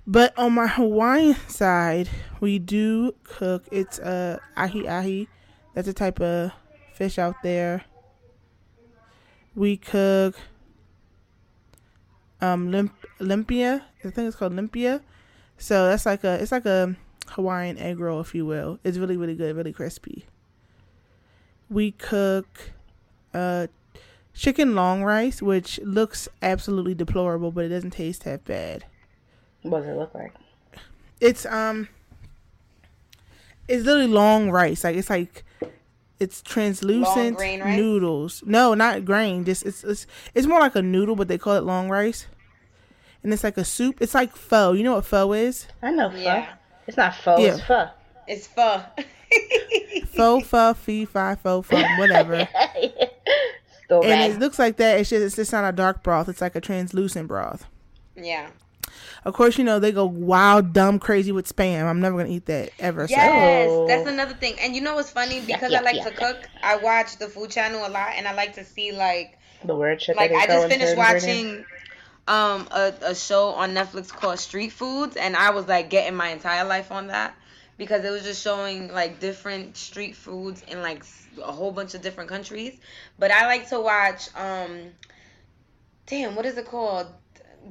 But on my Hawaiian side, we do cook. It's uh ahi ahi. That's a type of fish out there. We cook um limp, limpia. I think it's called limpia. So that's like a it's like a Hawaiian egg roll, if you will. It's really really good, really crispy. We cook uh chicken long rice, which looks absolutely deplorable, but it doesn't taste that bad. What does it look like? It's um it's literally long rice. Like it's like it's translucent grain rice? noodles. No, not grain. Just it's it's it's more like a noodle, but they call it long rice. And it's like a soup. It's like pho. You know what pho is? I know pho. Yeah. It's not pho. It's Yeah. pho. It's pho. Pho, pho, fee, fi, fo, fum, whatever. Still and it looks like that. It's just it's just not a dark broth. It's like a translucent broth. yeah. Of course, you know they go wild, dumb, crazy with spam. I'm never gonna eat that ever. Yes, So- that's another thing. And you know what's funny? Because yeah, I like yeah, to cook, I watch the Food Channel a lot, and I like to see like the word shit. like that I just finished watching um a, a show on Netflix called Street Foods and I was like getting my entire life on that because it was just showing like different street foods in like a whole bunch of different countries. But I like to watch um damn, what is it called?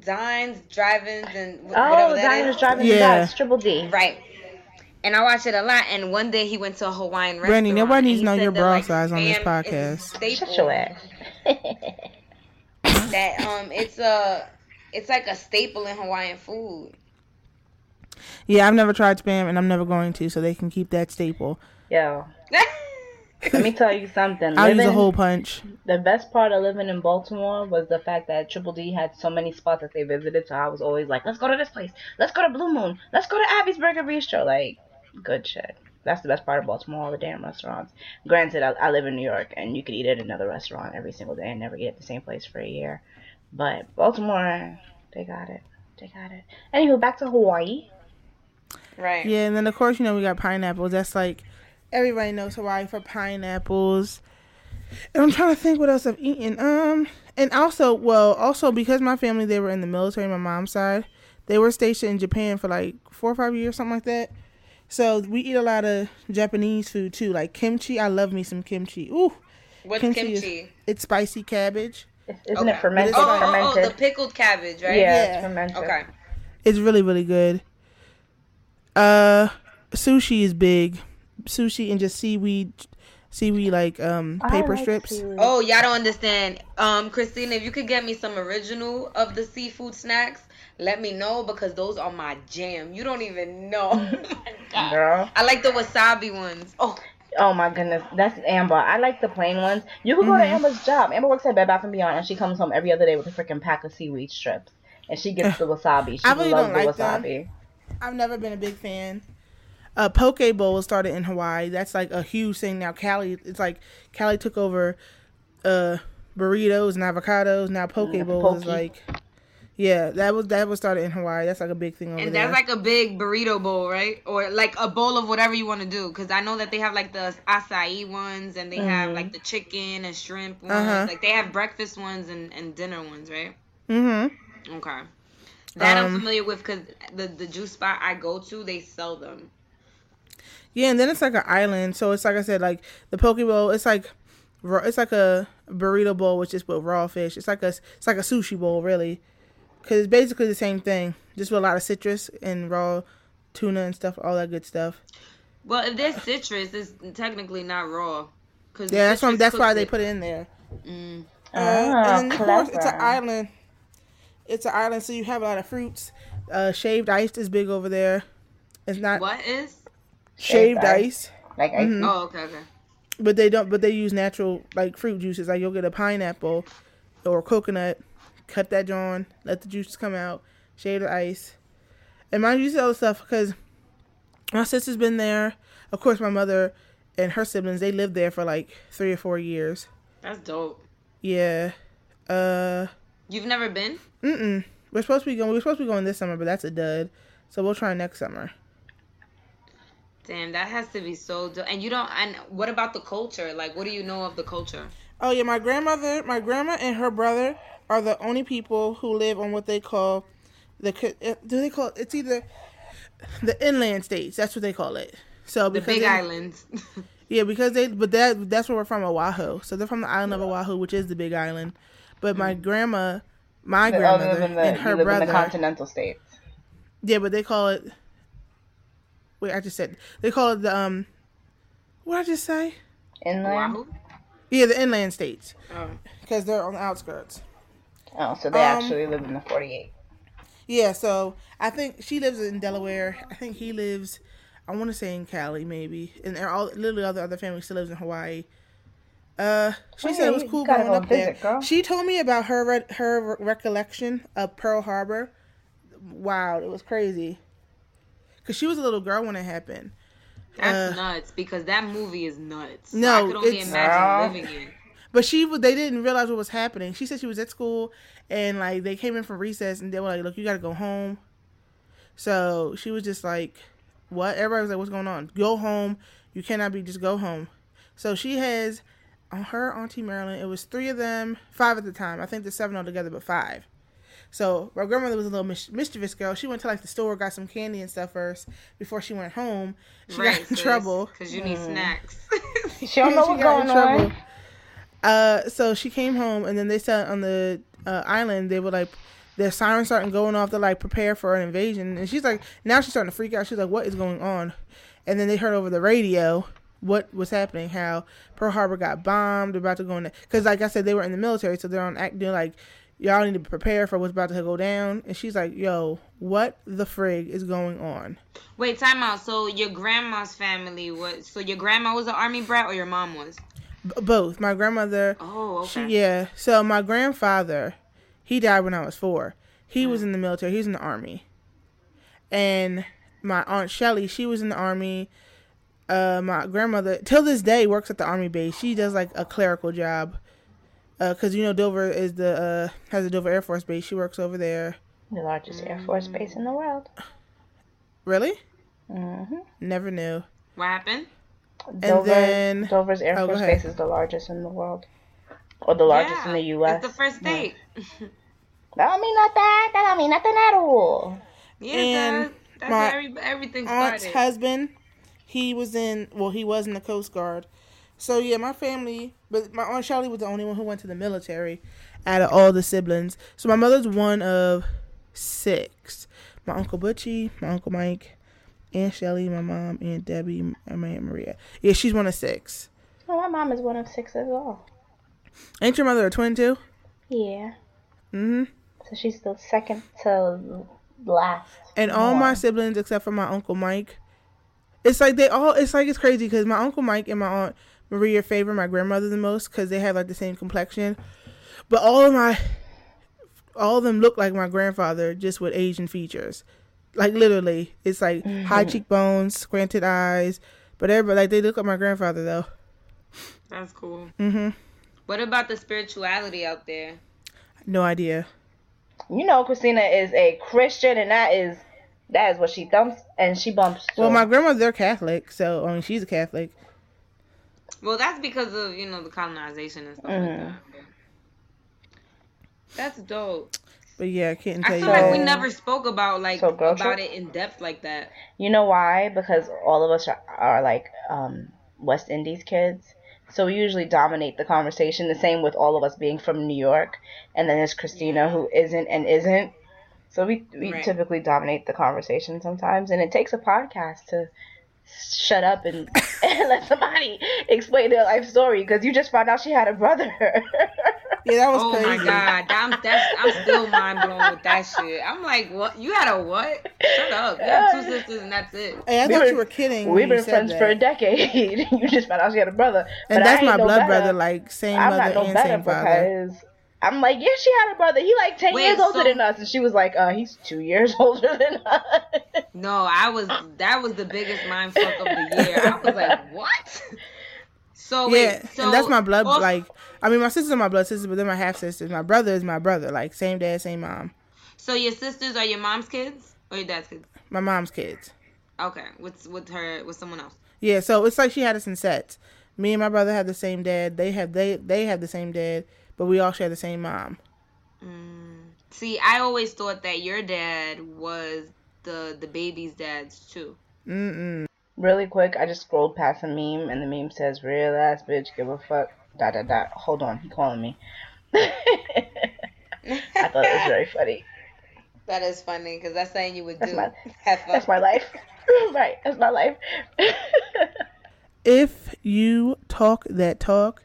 Dines, drive-ins and wh- whatever Oh, that Diners, is. Driving Yeah. Dives, Triple D. Right. And I watch it a lot. And one day he went to a Hawaiian restaurant. Brandy, nobody needs to know your bra like, size on this spam is a podcast. staple. Shut your ass. That um, it's a, it's like a staple in Hawaiian food. Yeah, I've never tried spam, and I'm never going to. So they can keep that staple. Yo, let me tell you something. I'll use a Living- whole punch. the best part of living in Baltimore was the fact that Triple D had so many spots that they visited. So I was always like, let's go to this place. Let's go to Blue Moon. Let's go to Abby's Burger Bistro. Like, good shit. That's the best part of Baltimore, all the damn restaurants. Granted, I, I live in New York, and you could eat at another restaurant every single day and never eat at the same place for a year. But Baltimore, they got it. They got it. Anywho, back to Hawaii. right. Yeah, and then of course you know we got pineapples. That's like everybody knows Hawaii for pineapples. And I'm trying to think what else I've eaten. Um, and also, well, also because my family they were in the military, my mom's side, they were stationed in Japan for like four or five years, something like that. So we eat a lot of Japanese food too, like kimchi. I love me some kimchi. Ooh, What's Kimchi is- kimchi? It's spicy cabbage. Isn't Okay. it fermented? Oh, it's oh, oh, fermented. the pickled cabbage, right? Yeah, Yeah. it's fermented. Okay. It's really really good. Uh, sushi is big. Sushi and just seaweed, seaweed like um paper like strips. seaweed. Oh, y'all don't understand. Um, Christina, if you could get me some original of the seafood snacks, let me know because those are my jam. You don't even know. Oh girl. I like the wasabi ones. Oh, Oh my goodness, that's Amber. I like the plain ones. You could go to Amber's job. Amber works at Bed Bath and Beyond, and she comes home every other day with a freaking pack of seaweed strips, and she gets the wasabi. She I really loves don't the like them. wasabi. I've never been a big fan. Uh, poke bowl started in Hawaii. That's like a huge thing now. Cali, it's like Cali took over uh burritos and avocados. Now poke Mm, bowl is like, yeah, that was that was started in Hawaii. That's like a big thing over and there. that's like a big burrito bowl, right? Or like a bowl of whatever you want to do. Because I know that they have like the acai ones, and they have like the chicken and shrimp ones. Uh-huh. Like they have breakfast ones and, and dinner ones, right? mm-hmm. Okay. That I'm Um, familiar with because the the juice spot I go to, they sell them. Yeah, and then it's like an island. So it's like I said, like the poke bowl. It's like it's like a burrito bowl, which is with raw fish. It's like a it's like a sushi bowl, really, because it's basically the same thing, just with a lot of citrus and raw tuna and stuff, all that good stuff. Well, if there's citrus, it's technically not raw. Cause Yeah, that's why that's why cooks they put it in there. Mm. Uh, Ah, and of course it's an island. It's an island, so you have a lot of fruits. Uh, shaved ice is big over there. It's not What is? Shaved, Shaved ice. ice. Like I Mhm. Oh, okay, okay. but they don't. But they use natural like fruit juices. Like you'll get a pineapple or coconut, cut that joint, let the juices come out, shave the ice, and mind you, use all the stuff because my sister's been there. Of course, my mother and her siblings they lived there for like three or four years. That's dope. Yeah. Uh. You've never been? Mm. We're supposed to be going. We're supposed to be going this summer, but that's a dud. So we'll try next summer. Damn, that has to be so dope. And you don't. And what about the culture? Like, what do you know of the culture? Oh yeah, my grandmother, my grandma and her brother are the only people who live on what they call the. uh, Do they call it? It's either the inland states. That's what they call it. So The because Big they, Islands. Yeah, because they. But that that's where we're from, Oahu. So they're from the island of Oahu, which is the Big Island. But my grandma, my Other grandmother, than the, and you her live in the continental states. yeah, but they call it. Wait, I just said they call it the um. What did I just say? Inland. Oahu? Yeah, the inland states Oh. because they're on the outskirts. Oh, so they Um, actually live in the 48. Yeah, so I think she lives in Delaware. I think he lives, I want to say in Cali, maybe, and they're all literally all the other family still lives in Hawaii. Uh, she Oh, said it was cool gotta going go up there. girl. She told me about her re- her re- recollection of Pearl Harbor. Wow, it was crazy. Cause she was a little girl when it happened. That's Uh, nuts because that movie is nuts. No, I could only it's- imagine living it. But she they didn't realize what was happening. She said she was at school and like they came in from recess and they were like, "Look, you got to go home." So she was just like, "What?" Everybody was like, "What's going on? Go home. You cannot be just go home." So she has on her auntie Marilyn. It was three of them, five at the time. I think there's seven altogether, but five. So my grandmother was a little mis- mischievous girl. She went to like the store, got some candy and stuff first before she went home. She got in trouble. because you need snacks. She don't know what's what's in going on. Uh, so she came home, and then they said on the uh, island they were like, their sirens starting going off to like prepare for an invasion, and she's like, now she's starting to freak out. She's like, what is going on? And then they heard over the radio what was happening, how Pearl Harbor got bombed, they're about to go in, because like I said, they were in the military, so they're on act, they're like, y'all need to prepare for what's about to go down. And she's like, yo, what the frig is going on? Wait, time out. So your grandma's family was so your grandma was an army brat or your mom was? B- both my grandmother. Oh, She, okay. yeah. So my grandfather, he died when I was four. He was in the military. He was in the army. And my aunt Shelly, she was in the army. Uh, my grandmother, till this day, works at the army base. She does like a clerical job. Uh, cause you know Dover is the uh has a Dover Air Force base. She works over there. The largest Air Force base in the world. Really? hmm Never knew. What happened? Dover, then- Dover's Air oh, Force ahead. base is the largest in the world. Or the largest Yeah, in the U.S. It's the first state. That don't mean nothing. That don't mean nothing at all. yeah, And that, that's my where every, everything aunt's started. husband, he was in well, he was in the Coast Guard. So yeah, my family, but my aunt Charlie was the only one who went to the military out of all the siblings. So my mother's one of six. My uncle Butchie, my uncle Mike, Aunt Shelly, my mom, Aunt Debbie, and my Aunt Maria. Yeah, she's one of six. Oh, my mom is one of six as well. Ain't your mother a twin too? Yeah. Mm-hmm. So she's the second to last. And all my siblings except for my uncle Mike, it's like they all. It's like it's crazy because my uncle Mike and my aunt Maria favor my grandmother the most because they have like the same complexion. But all of my, all of them look like my grandfather, just with Asian features. Like literally, it's like high cheekbones, squinted eyes. But everybody like they look like my grandfather though. That's cool. Mm-hmm. What about the spirituality out there? No idea. You know, Christina is a Christian, and that is that is what she thumps and she bumps. Well, my grandmother they're Catholic, so I mean she's a Catholic. Well, that's because of you know the colonization and stuff Mhm. like that. That's dope. But yeah, I can't I feel you. like that. we never spoke about like So, about trip? it in depth like that. You know why? Because all of us are, are like um, West Indies kids. So we usually dominate the conversation. The same with all of us being from New York. And then there's Christina who isn't and isn't. So we, we Right. typically dominate the conversation sometimes. And it takes a podcast to shut up and, and let somebody explain their life story because you just found out she had a brother. Yeah, that was Oh crazy. my god, I'm that's I'm still mind blown with that shit. I'm like, what? You had a what? Shut up. You have two sisters and that's it. Hey, I We thought were- you were kidding. We've been friends that. for a decade. you just found out she had a brother. And But that's ain't my no blood better. brother, like same I'm mother not no and better same father. Because I'm like, yeah, she had a brother. He like ten Wait, years older so- than us, and she was like, uh, he's two years older than us. No, I was that was the biggest mind fuck of the year. I was like, what? So wait, yeah, so and that's my blood. off- like, I mean, my sister's are my blood sisters, but they're my half sisters. My brother is my brother, like same dad, same mom. So your sisters are your mom's kids or your dad's kids? My mom's kids. Okay, with with her with someone else. Yeah, so it's like she had us in sets. Me and my brother have the same dad. They have they they have the same dad, but we all share the same mom. Mm. See, I always thought that your dad was the the baby's dad's too. Mm-mm. really quick, I just scrolled past a meme, and the meme says, "Real ass bitch, give a fuck." Dot dot dot. Hold on, he calling me. I thought it was very funny. That is funny because that's something you would That's do. my- Have fun. That's my life. right, that's my life. If you talk that talk,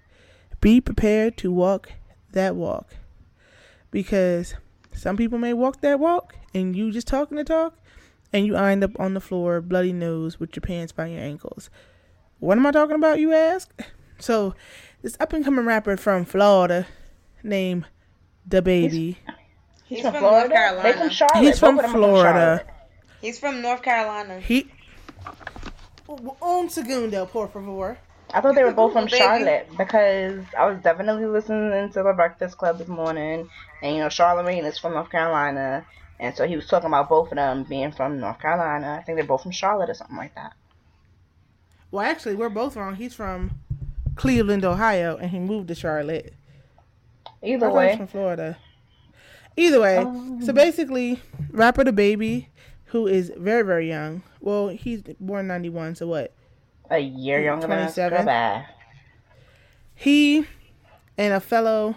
be prepared to walk that walk. Because some people may walk that walk and you just talking the talk and you end up on the floor, bloody nose, with your pants by your ankles. What am I talking about, you ask? So, this up and coming rapper from Florida named DaBaby. He's, He's from, from North Florida. They Carolina. from Charlotte. He's from of Florida. Charlotte. He's from North Carolina. He. Un segundo, por favor. I thought they were both from Charlotte because I was definitely listening to the Breakfast Club this morning, and you know Charlemagne is from North Carolina, and so he was talking about both of them being from North Carolina. I think they're both from Charlotte or something like that. Well, actually, we're both wrong. He's from Cleveland, Ohio, and he moved to Charlotte. Either thought he was way, from Florida. Either way, Um. so basically, rapper DaBaby, who is very very young. Well, he's born ninety one. So what? A year younger than us. 27? He and a fellow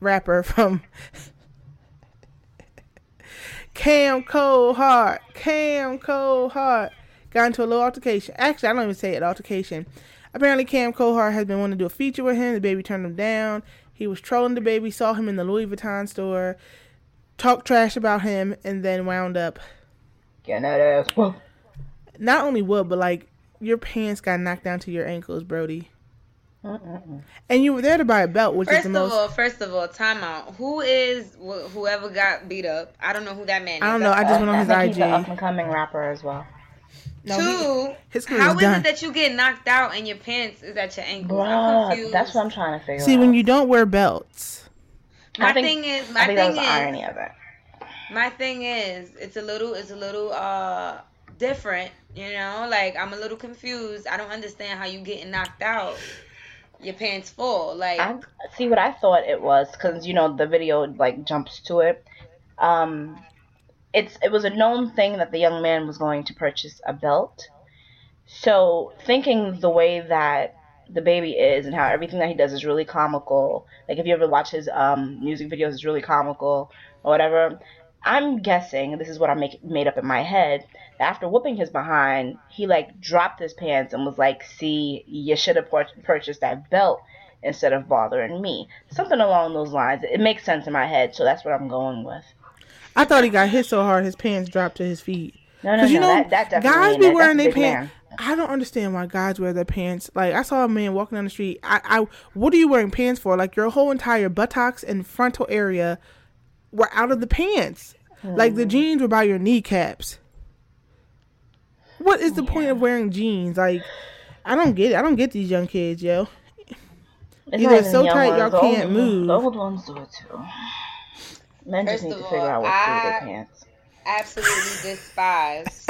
rapper from Cam Cold Heart, Cam Cold Heart, got into a little altercation. Actually, I don't even say it altercation. Apparently, Cam Cold Heart has been wanting to do a feature with him. DaBaby turned him down. He was trolling DaBaby, saw him in the Louis Vuitton store, talked trash about him, and then wound up Getting that ass. Whoa. not only what, but like your pants got knocked down to your ankles, Brody. Mm-mm-mm. And you were there to buy a belt, which is most. First of all, first of all, time out. Who is wh- whoever got beat up? I don't know who that man is. I don't know. I just went on his IG. he's an up IG. and coming rapper as well. No, he- Two, his career how is is done. it that you get knocked out and your pants is at your ankles? I'm Bruh, confused. that's what I'm trying to figure See, out. when you don't wear belts, My think- thing is, I my think that thing was the is, irony of it. my thing is, it's a little, it's a little uh different. You know, like I'm a little confused. I don't understand how you getting knocked out. Your pants full, like I see what I thought it was because you know the video like jumps to it. Um, it's it was a known thing that the young man was going to purchase a belt. So thinking the way that DaBaby is and how everything that he does is really comical. Like if you ever watch his um music videos, it's really comical or whatever. I'm guessing this is what I make made up in my head. After whooping his behind, he like dropped his pants and was like, "See, you should have pur- purchased that belt instead of bothering me." Something along those lines. It makes sense in my head, so that's what I'm going with. I thought he got hit so hard his pants dropped to his feet. No, no, you no, know, that, that definitely guys be wearing their pants. I don't understand why guys wear their pants. Like I saw a man walking down the street. I, I, what are you wearing pants for? Like your whole entire buttocks and frontal area were out of the pants. Like the mm-hmm. jeans were by your kneecaps. What is the point of wearing jeans? Like, I don't get it. I don't get these young kids, yo. It's Either not it's even so tight ones. y'all can't old- move. The old ones do it too. Men just need of to all, figure out what to do with their pants. absolutely despise.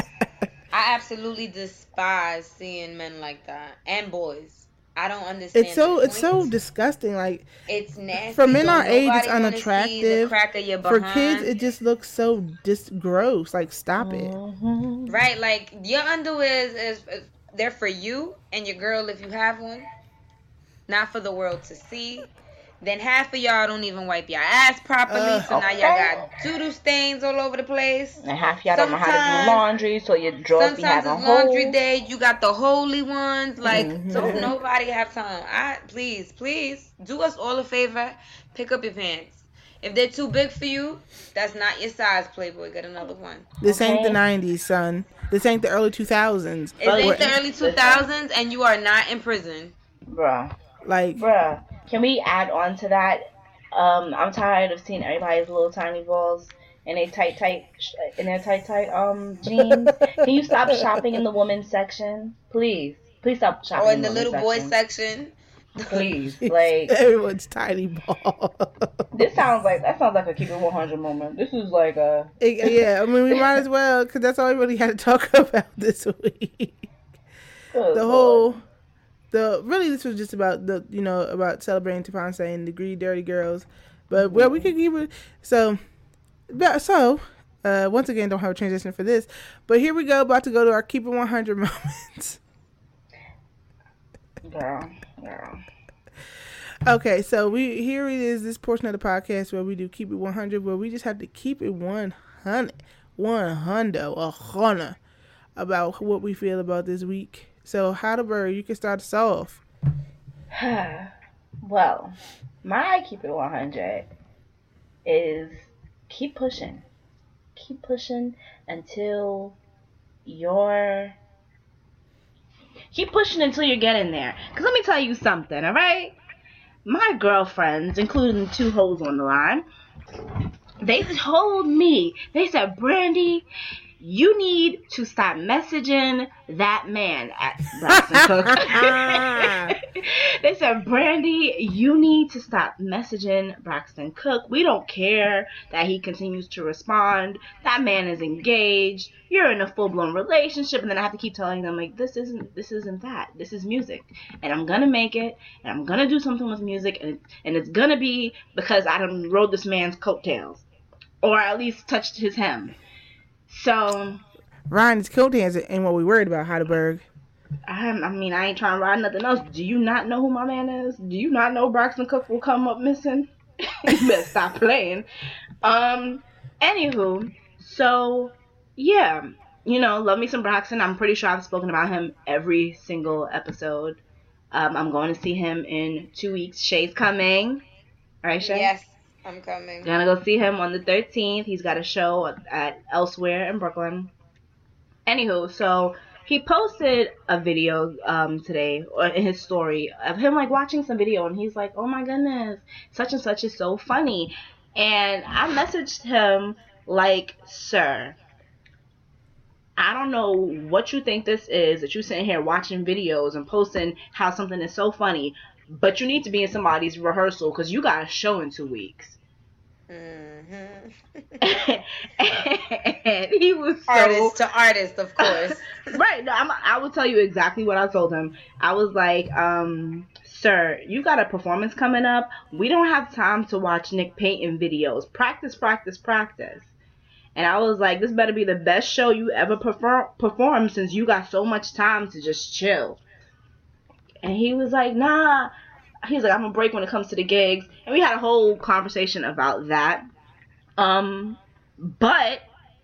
I absolutely despise seeing men like that and boys. I don't understand. It's so the it's so disgusting. Like It's nasty. for men our age, it's nobody the unattractive. crack of your for kids, it just looks so just gross. Like stop it. Mhm. Right, like your underwear is, is, is they're for you and your girl if you have one, not for the world to see. Then half of y'all don't even wipe your ass properly, Ugh. so now y'all got doodoo stains all over the place. And half y'all don't know how to do laundry, so your drawers be Sometimes having it's laundry holes. day. You got the holy ones, like so Mhm. nobody have time. I please, please do us all a favor. Pick up your pants. If they're too big for you, that's not your size, Playboy. Get another one. This ain't the '90s, son. This ain't the early 2000s. It ain't the early 2000s, and you are not in prison. Bruh. Like Bruh. Can we add on to that? Um, I'm tired of seeing everybody's little tiny balls in a tight, tight, sh- in their tight, tight um jeans. Can you stop shopping in the women's section, please? Please stop shopping Or in the women's little boy section. section. Please, like everyone's tiny ball. this sounds like that sounds like a keep it 100 moment. This is like a It- yeah, I mean we might as well because that's all we really had to talk about this week. good the Lord. whole the really this was just about the you know about celebrating Tapance and the greedy dirty girls, but well we could keep it so. But so uh, once again don't have a transition for this, but here we go about to go to our keep it one hundred moments. girl, girl. Okay, so we here it is this portion of the podcast where we do keep it 100 where we just have to keep it 100 100 a hundred about what we feel about this week. So Heidelberg, you can start us off. well, my keep it 100 is keep pushing. Keep pushing until you're. Keep pushing until you're getting there. Because let me tell you something, alright? My girlfriends, including two hoes on the line, they told me, they said, Brandy, you need to stop messaging that man at Braxton Cook. they said, Brandy, you need to stop messaging Braxton Cook. We don't care that he continues to respond. That man is engaged. You're in a full blown relationship, and then I have to keep telling them like this isn't this isn't that. This is music, and I'm gonna make it, and I'm gonna do something with music, and and it's gonna be because I done rode this man's coattails, or at least touched his hem. So Ryan Ryan's coat hands ain't what we worried about, Heidelberg. I, I mean, I ain't trying to ride nothing else. Do you not know who my man is? Do you not know Braxton Cook will come up missing? you better stop playing. Um, anywho, so yeah, you know, love me some Braxton. I'm pretty sure I've spoken about him every single episode. Um, I'm going to see him in two weeks. Shay's coming. All right, Shay? Yes, I'm coming. Gonna go see him on the 13th. He's got a show at, Elsewhere in Brooklyn. Anywho, so he posted a video um today in his story of him like watching some video and he's like, "Oh my goodness, such and such is so funny." And I messaged him like, "Sir, I don't know what you think this is that you're sitting here watching videos and posting how something is so funny, but you need to be in somebody's rehearsal because you got a show in two weeks." Hmm and he was so artist to artist, of course. right. No, I'm, I will tell you exactly what I told him. I was like, um, "Sir, you got a performance coming up. We don't have time to watch Nick Payton videos. Practice, practice, practice." And I was like, "This better be the best show you ever perform perform since you got so much time to just chill." And he was like, nah. He's like, I'm gonna break when it comes to the gigs. And we had a whole conversation about that. Um, but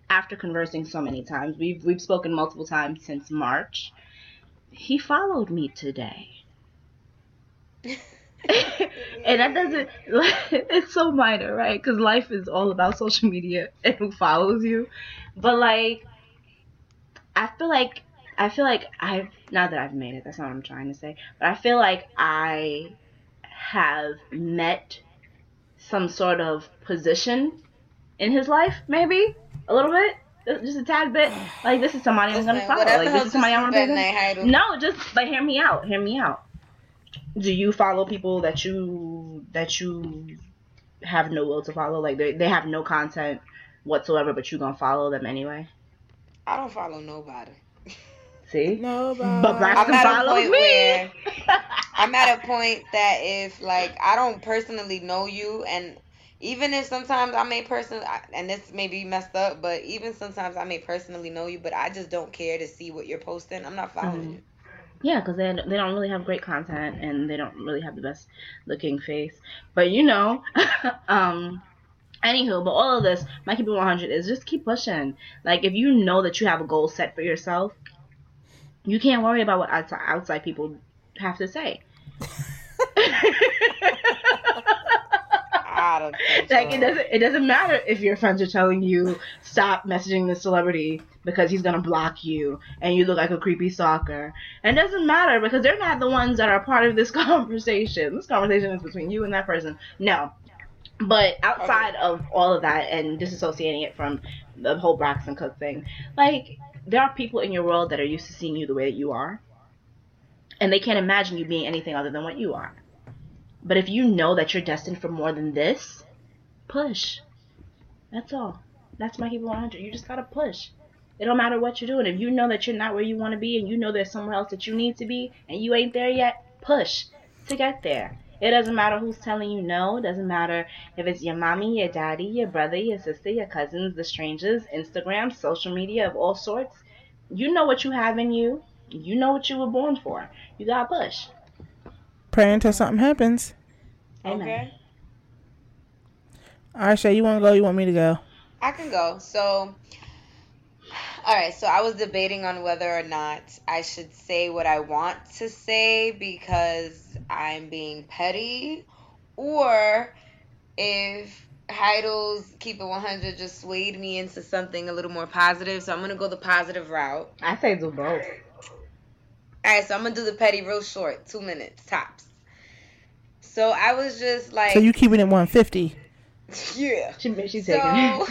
after conversing so many times, we've we've spoken multiple times since March. He followed me today. and that doesn't it's so minor right because life is all about social media and who follows you but like i feel like i feel like i've not that i've made it that's not what i'm trying to say but i feel like i have met some sort of position in his life maybe? A little bit? Just a tad bit? Like this is somebody i'm gonna follow. like this is somebody i'm gonna at be no just like hear me out hear me out. Do you follow people that you that you have no will to follow? Like they, they have no content whatsoever but you gonna follow them anyway? I don't follow nobody. see Nobody. But Black- I'm at a point me. where I'm at a point that if like I don't personally know you, and even if sometimes I may personally, and this may be messed up, but even sometimes I may personally know you, but I just don't care to see what you're posting. I'm not following Mhm. you. yeah because they, they don't really have great content and they don't really have the best looking face but you know um anywho but all of this my keep it 100 is just keep pushing like if you know that you have a goal set for yourself you can't worry about what outside, outside people have to say I don't think like so. it doesn't it doesn't matter if your friends are telling you stop messaging the celebrity because he's gonna block you and you look like a creepy stalker. And it doesn't matter because they're not the ones that are part of this conversation. This conversation is between you and that person. No. But outside of all of that and disassociating it from the whole Braxton Cook thing, like there are people in your world that are used to seeing you the way that you are. And they can't imagine you being anything other than what you are. But if you know that you're destined for more than this, push. That's all. That's my people 100. You just gotta push. It don't matter what you're doing. If you know that you're not where you want to be and you know there's somewhere else that you need to be and you ain't there yet, push to get there. It doesn't matter who's telling you no. It doesn't matter if it's your mommy, your daddy, your brother, your sister, your cousins, the strangers, Instagram, social media of all sorts. You know what you have in you. You know what you were born for. You gotta push. Pray until something happens. Amen. Okay. All right, Shay, you want to go? You want me to go? I can go. So, all right. So I was debating on whether or not I should say what I want to say because I'm being petty, or if Heidel's Keep It 100 just swayed me into something a little more positive. So I'm gonna go the positive route. I say do both. All right. So I'm gonna do the petty real short, two minutes tops. So I was just like, So you keeping it 150? yeah. She, she's taking So, it.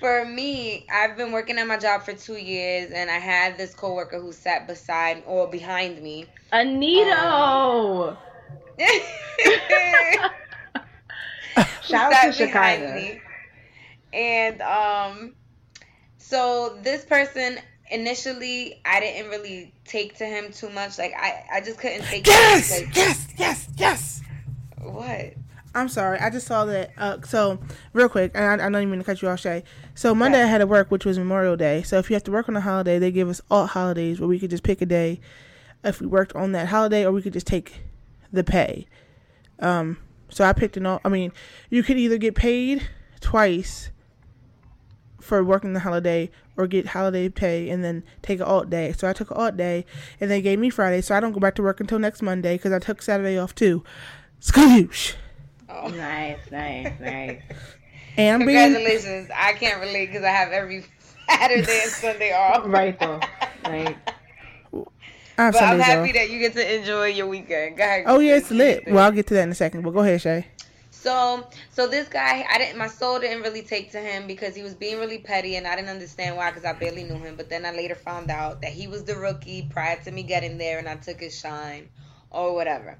For me, I've been working at my job for two years, and I had this coworker who sat beside or behind me. Anito! Shout out to Shekinah. me. And um, so this person initially, I didn't really take to him too much. Like I, I just couldn't take. him Yes, because- yes, yes, yes. What? I'm sorry. I just saw that. Uh, so real quick, and I, I don't even mean to cut you off, Shay. So Monday I had to work, which was Memorial Day. So if you have to work on a holiday, they give us all holidays where we could just pick a day if we worked on that holiday, or we could just take the pay. Um, so I picked an all. I mean, you could either get paid twice for working the holiday, or get holiday pay and then take an alt day. So I took an alt day, and they gave me Friday, so I don't go back to work until next Monday because I took Saturday off too. Skadoosh. Oh. Nice, nice, nice. And I'm Congratulations! I can't relate because I have every Saturday and Sunday off. Right though. Right. I have But I'm happy off. that you get to enjoy your weekend. Go ahead. Oh yeah, it's Kristen. lit. Well, I'll get to that in a second. But go ahead, Shay. So, so this guy, I didn't, my soul didn't really take to him because he was being really petty, and I didn't understand why because I barely knew him. But then I later found out that he was the rookie prior to me getting there, and I took his shine, or whatever.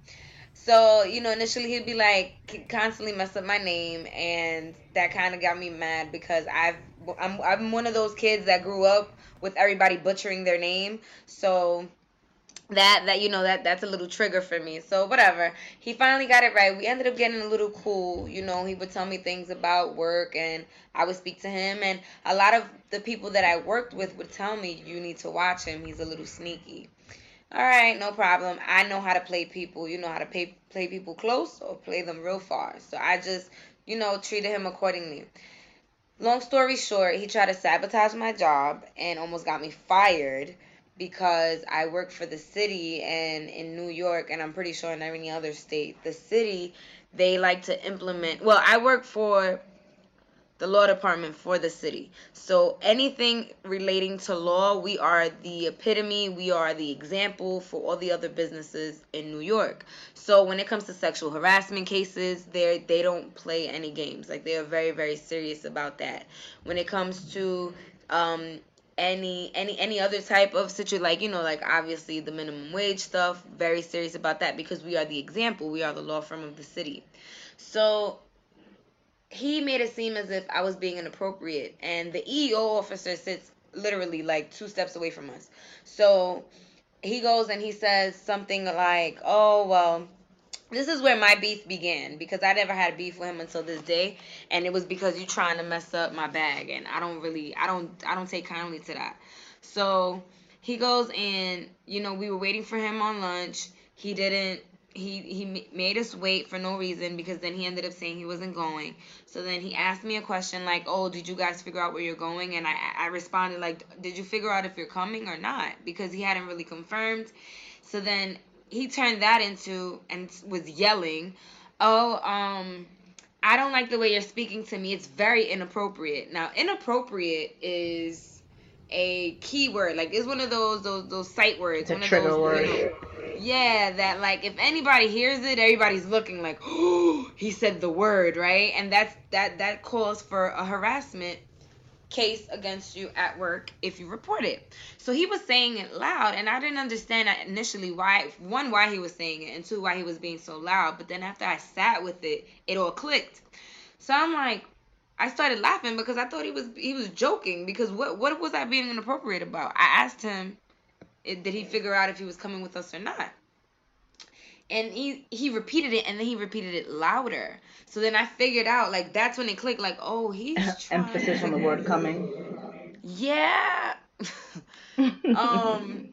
So, you know, initially he'd be like constantly mess up my name, and that kind of got me mad because I've, I'm, I'm one of those kids that grew up with everybody butchering their name, so that that you know that that's a little trigger for me. So whatever. He finally got it right. We ended up getting a little cool. You know he would tell me things about work and i would speak to him and a lot of the people that i worked with would tell me you need to watch him. He's a little sneaky All right, no problem. I know how to play people. You know how to pay, play people close or play them real far. So I just, you know, treated him accordingly. Long story short, he tried to sabotage my job and almost got me fired because I work for the city and in New York and I'm pretty sure in every other state, the city they like to implement. Well, I work for the law department for the city. So anything relating to law, we are the epitome, we are the example for all the other businesses in New York. So when it comes to sexual harassment cases, they they don't play any games. Like they are very very serious about that. When it comes to um any any any other type of situation like you know like obviously the minimum wage stuff very serious about that because we are the example we are the law firm of the city so he made it seem as if I was being inappropriate, and the EEO officer sits literally like two steps away from us. So he goes and he says something like, "Oh well." This is where my beef began because I never had beef with him until this day, and it was because you trying to mess up my bag, and I don't really, I don't, I don't take kindly to that. So he goes and you know we were waiting for him on lunch. He didn't he he made us wait for no reason because then he ended up saying he wasn't going. So then he asked me a question like, "Oh, did you guys figure out where you're going?" And I I responded like, "Did you figure out if you're coming or not?" Because he hadn't really confirmed. So then he turned that into and was yelling, "Oh, um I don't like the way you're speaking to me. It's very inappropriate." Now, inappropriate is a keyword. Like it's one of those those those sight words. It's a one of trigger those, word. you know, yeah, that like if anybody hears it, everybody's looking like, oh, he said the word, right? And that's that that calls for a harassment case against you at work if you report it. So he was saying it loud, and I didn't understand initially why one why he was saying it, and two why he was being so loud. But then after I sat with it, it all clicked. So I'm like, I started laughing because I thought he was he was joking because what what was I being inappropriate about? I asked him, did he figure out if he was coming with us or not? And he he repeated it and then he repeated it louder. So then I figured out like that's when it clicked like oh he's Emphasis on the word coming. yeah. um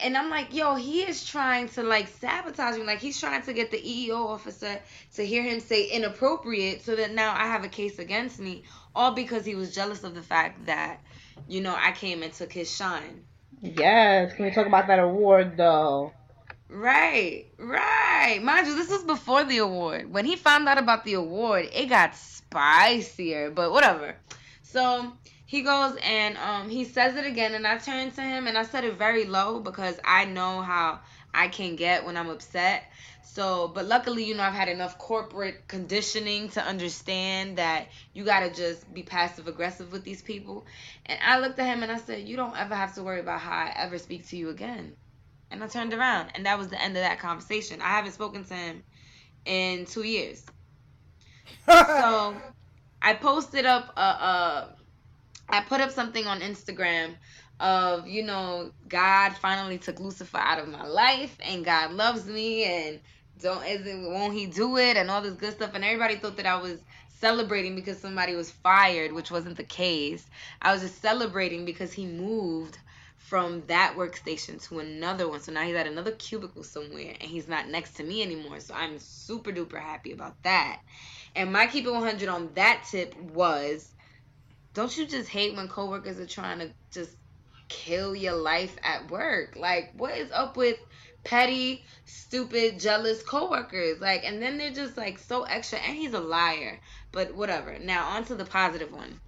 and I'm like, yo, he is trying to like sabotage me. Like he's trying to get the EEO officer to hear him say inappropriate so that now I have a case against me. All because he was jealous of the fact that, you know, I came and took his shine. Yes. Can we talk about that award though? Right, right. Mind you, this was before the award. When he found out about the award, it got spicier, but whatever. So he goes and um he says it again and I turned to him and I said it very low because I know how I can get when I'm upset. So, but luckily, you know, I've had enough corporate conditioning to understand that you got to just be passive aggressive with these people. And I looked at him and I said, "You don't ever have to worry about how I ever speak to you again." And I turned around and that was the end of that conversation. I haven't spoken to him in 2 years. so, I posted up a, a I put up something on Instagram of, you know, God finally took Lucifer out of my life and God loves me and don't isn't won't he do it and all this good stuff and everybody thought that I was celebrating because somebody was fired, which wasn't the case. I was just celebrating because he moved from that workstation to another one. So now he's at another cubicle somewhere and he's not next to me anymore. So I'm super duper happy about that. And my keep it 100 on that tip was don't you just hate when coworkers are trying to just kill your life at work? Like, what is up with petty, stupid, jealous coworkers? Like, and then they're just like so extra, and he's a liar. But whatever. Now, on to the positive one.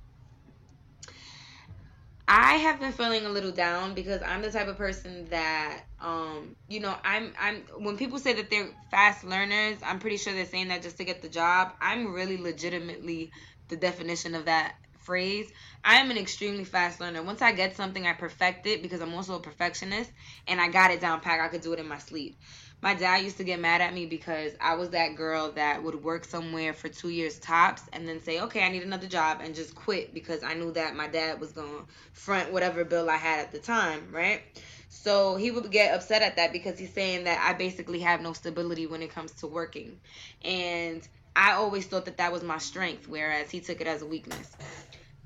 I have been feeling a little down because I'm the type of person that um you know I'm I'm when people say that they're fast learners, I'm pretty sure they're saying that just to get the job. I'm really legitimately the definition of that phrase. I am an extremely fast learner. Once I get something, I perfect it because I'm also a perfectionist and I got it down pat. I could do it in my sleep. My dad used to get mad at me because I was that girl that would work somewhere for two years tops and then say, okay, I need another job and just quit because I knew that my dad was going to front whatever bill I had at the time, right? So he would get upset at that because he's saying that I basically have no stability when it comes to working. And I always thought that that was my strength, whereas he took it as a weakness.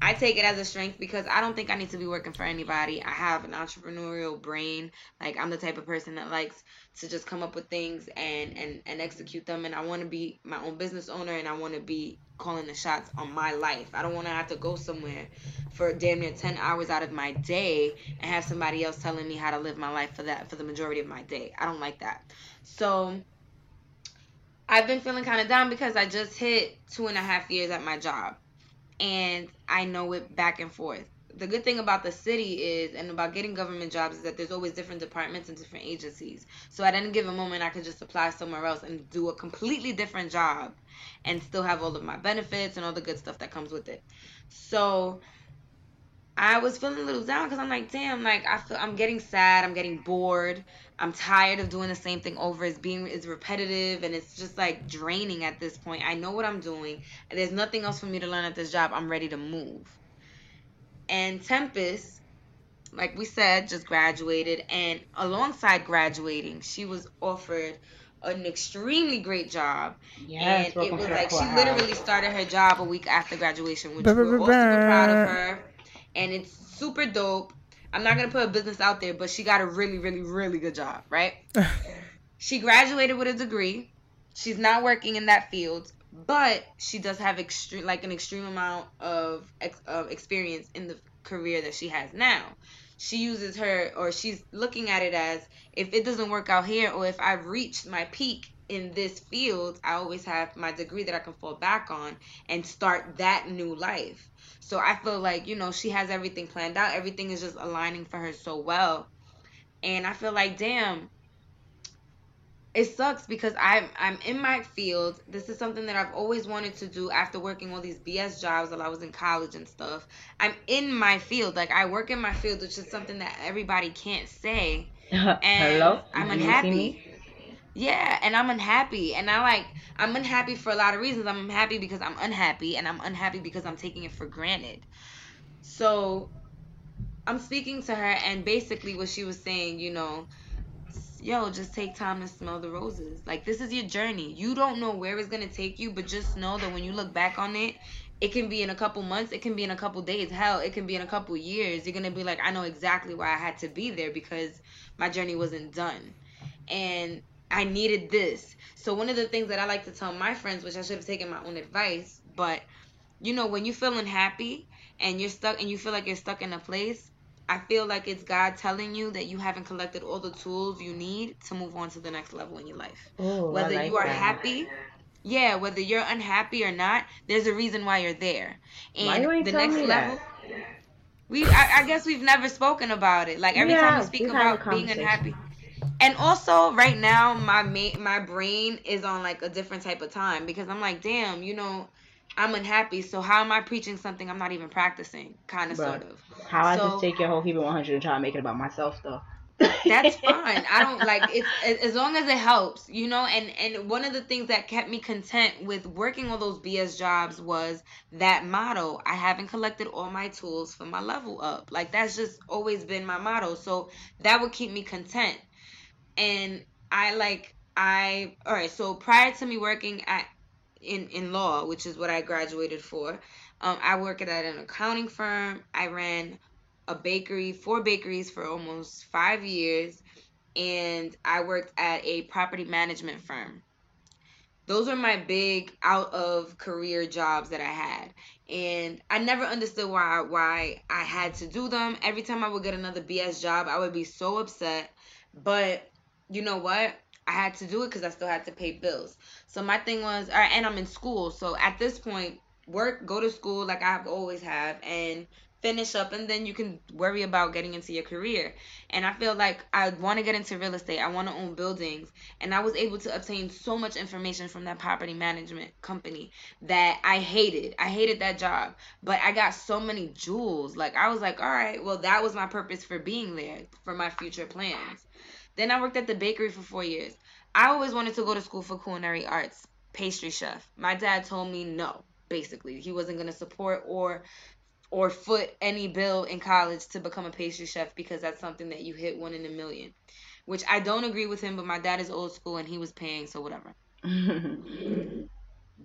I take it as a strength because I don't think I need to be working for anybody. I have an entrepreneurial brain. Like I'm the type of person that likes to just come up with things and and and execute them and I want to be my own business owner and I want to be calling the shots on my life. I don't want to have to go somewhere for damn near 10 hours out of my day and have somebody else telling me how to live my life for that for the majority of my day. I don't like that. So I've been feeling kind of down because I just hit two and a half years at my job and I know it back and forth. The good thing about the city is, and about getting government jobs, is that there's always different departments and different agencies. So at any given moment, I could just apply somewhere else and do a completely different job and still have all of my benefits and all the good stuff that comes with it. So I was feeling a little down because I'm like, damn, like I feel I'm getting sad, I'm getting bored, I'm tired of doing the same thing over. It's being it's repetitive and it's just like draining at this point. I know what I'm doing. There's nothing else for me to learn at this job. I'm ready to move. And Tempest, like we said, just graduated, and alongside graduating, she was offered an extremely great job. Yes, and it was to the like she literally started her job a week after graduation, which Ba- ba- we're all super proud of her. And it's super dope. I'm not gonna put a business out there, but she got a really, really, really good job, right? she graduated with a degree. She's not working in that field, but she does have extreme, like an extreme amount of, ex- of experience in the career that she has now. She uses her, or she's looking at it as if it doesn't work out here, or if I've reached my peak in this field, I always have my degree that I can fall back on and start that new life. So I feel like, you know, she has everything planned out. Everything is just aligning for her so well. And I feel like, damn, it sucks because I'm I'm in my field. This is something that I've always wanted to do after working all these BS jobs while I was in college and stuff. I'm in my field. Like I work in my field, which is something that everybody can't say. And Hello? I'm Do you see unhappy. Yeah, and I'm unhappy. And I like I'm unhappy for a lot of reasons. I'm unhappy because I'm unhappy and I'm unhappy because I'm taking it for granted. So I'm speaking to her and basically what she was saying, you know, yo, just take time to smell the roses. Like this is your journey. You don't know where it's to take you, but just know that when you look back on it, it can be in a couple months, it can be in a couple days. Hell, it can be in a couple years. You're to be like, I know exactly why I had to be there because my journey wasn't done. And I needed this. So one of the things that I like to tell my friends, which I should have taken my own advice, but you know, when you're feeling happy and you're stuck and you feel like you're stuck in a place, I feel like it's God telling you that you haven't collected all the tools you need to move on to the next level in your life. Ooh, Whether like you are that. happy, yeah, whether you're unhappy or not, there's a reason why you're there. And you the next level. We, I, I guess we've never spoken about it. Like every We time we speak We've had a about being unhappy, and also right now my ma- my brain is on like a different type of time because I'm like, damn, you know, I'm unhappy. So how am I preaching something I'm not even practicing? Kind of, sort of. How I just take your whole keep it 100 and try to make it about myself, though. That's fine. I don't like it as long as it helps, you know. And and one of the things that kept me content with working all those BS jobs was that motto. I haven't collected all my tools for my level up. Like that's just always been my motto. So that would keep me content. And I like I all right. So prior to me working at in in law, which is what I graduated for, um, I worked at an accounting firm. I ran a bakery, four bakeries for almost five years, and I worked at a property management firm. Those were my big out of career jobs that I had. And I never understood why why I had to do them. Every time I would get another BS job, I would be so upset. But you know what? I had to do it because I still had to pay bills. So my thing was, all right, and I'm in school. So at this point, work, go to school like I've always have, and finish up, and then you can worry about getting into your career. And I feel like I want to get into real estate. I want to own buildings, and I was able to obtain so much information from that property management company that I hated. I hated that job, but I got so many jewels. Like I was like, all right, well that was my purpose for being there for my future plans. Then I worked at the bakery for four years. I always wanted to go to school for culinary arts, pastry chef. My dad told me no, basically. He wasn't going to support or or foot any bill in college to become a pastry chef because that's something that you hit one in a million. Which I don't agree with him, but my dad is old school and he was paying, so whatever.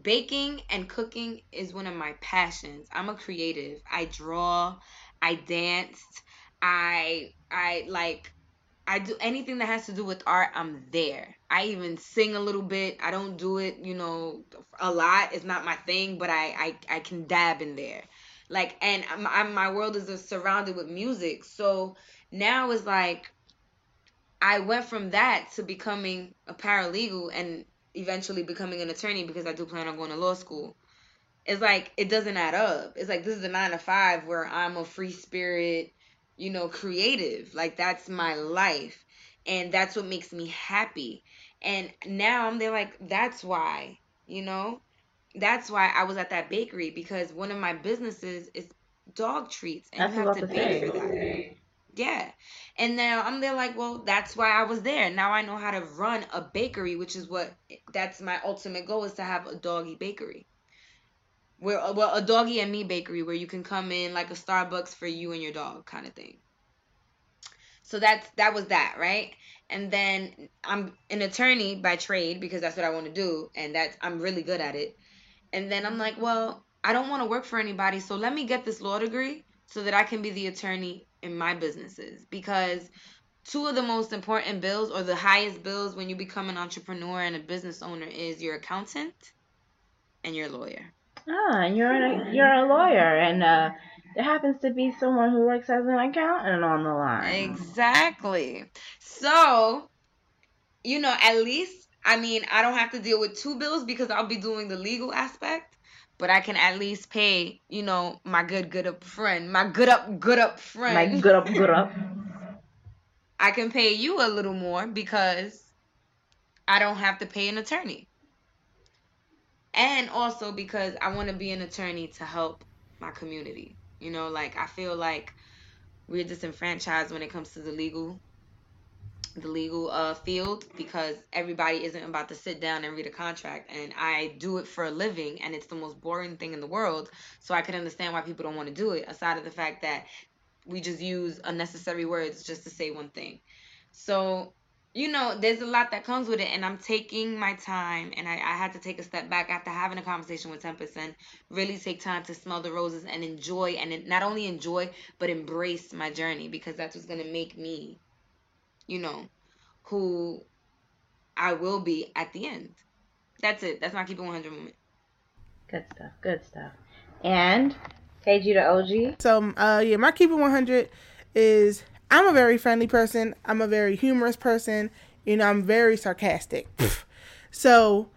baking and cooking is one of my passions. I'm a creative. I draw, I danced, I I like I do anything that has to do with art, I'm there. I even sing a little bit. I don't do it, you know, a lot. It's not my thing, but I I, I can dab in there. Like and I'm, I'm, my world is surrounded with music. So now it's like I went from that to becoming a paralegal and eventually becoming an attorney because I do plan on going to law school. It's like it doesn't add up. It's like this is a nine to five where I'm a free spirit, you know, creative. Like that's my life. And that's what makes me happy. And now I'm there like, that's why, you know? That's why I was at that bakery because one of my businesses is dog treats and That's you have to pay for that. Yeah. And now I'm there like, well, that's why I was there. Now I know how to run a bakery, which is what that's my ultimate goal is to have a doggy bakery. Where uh, well, a doggy and me bakery where you can come in like a Starbucks for you and your dog kind of thing. So that's that was that, right? And then I'm an attorney by trade because that's what I want to do and that's I'm really good at it. And then I'm like, well, I don't want to work for anybody, so let me get this law degree so that I can be the attorney in my businesses because two of the most important bills or the highest bills when you become an entrepreneur and a business owner is your accountant and your lawyer. Ah, and you're a, you're a lawyer, and uh, there happens to be someone who works as an accountant on the line. Exactly. So, you know, at least I mean, I don't have to deal with two bills because I'll be doing the legal aspect, but I can at least pay, you know, my good good up friend, my good up good up friend. Like good up, good up. I can pay you a little more because I don't have to pay an attorney. And also because I want to be an attorney to help my community. You know, like I feel like we're disenfranchised when it comes to the legal the legal uh field because everybody isn't about to sit down and read a contract and I do it for a living and it's the most boring thing in the world so I can understand why people don't want to do it aside of the fact that we just use unnecessary words just to say one thing. So, you know, there's a lot that comes with it, and I'm taking my time, and I, I had to take a step back after having a conversation with Tempest and really take time to smell the roses and enjoy, and not only enjoy, but embrace my journey because that's what's going to make me, you know, who I will be at the end. That's it. That's my keep it 100 moment. Good stuff, good stuff. And KG to OG. So, uh, yeah, my keep it 100 is I'm a very friendly person. I'm a very humorous person. You know, I'm very sarcastic. so,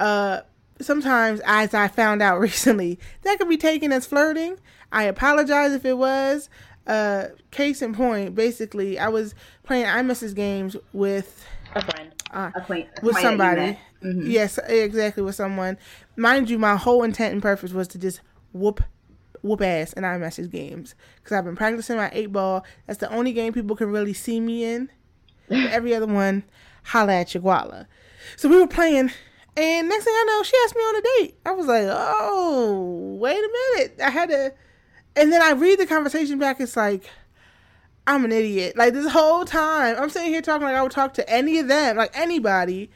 uh, sometimes, as I found out recently, that could be taken as flirting. I apologize if it was. Uh, case in point, basically, I was playing I iMessage games with A friend. uh, Acquaint- with somebody that you somebody. met. Mhm. Yes, exactly with someone. Mind you, my whole intent and purpose was to just whoop whoop ass in iMessage games because I've been practicing my eight ball. That's the only game people can really see me in. Every other one, holla at your guala. So we were playing, and next thing I know, she asked me on a date. I was like, oh, wait a minute. I had to, and then I read the conversation back. It's like, I'm an idiot. Like this whole time, I'm sitting here talking like I would talk to any of them, like anybody.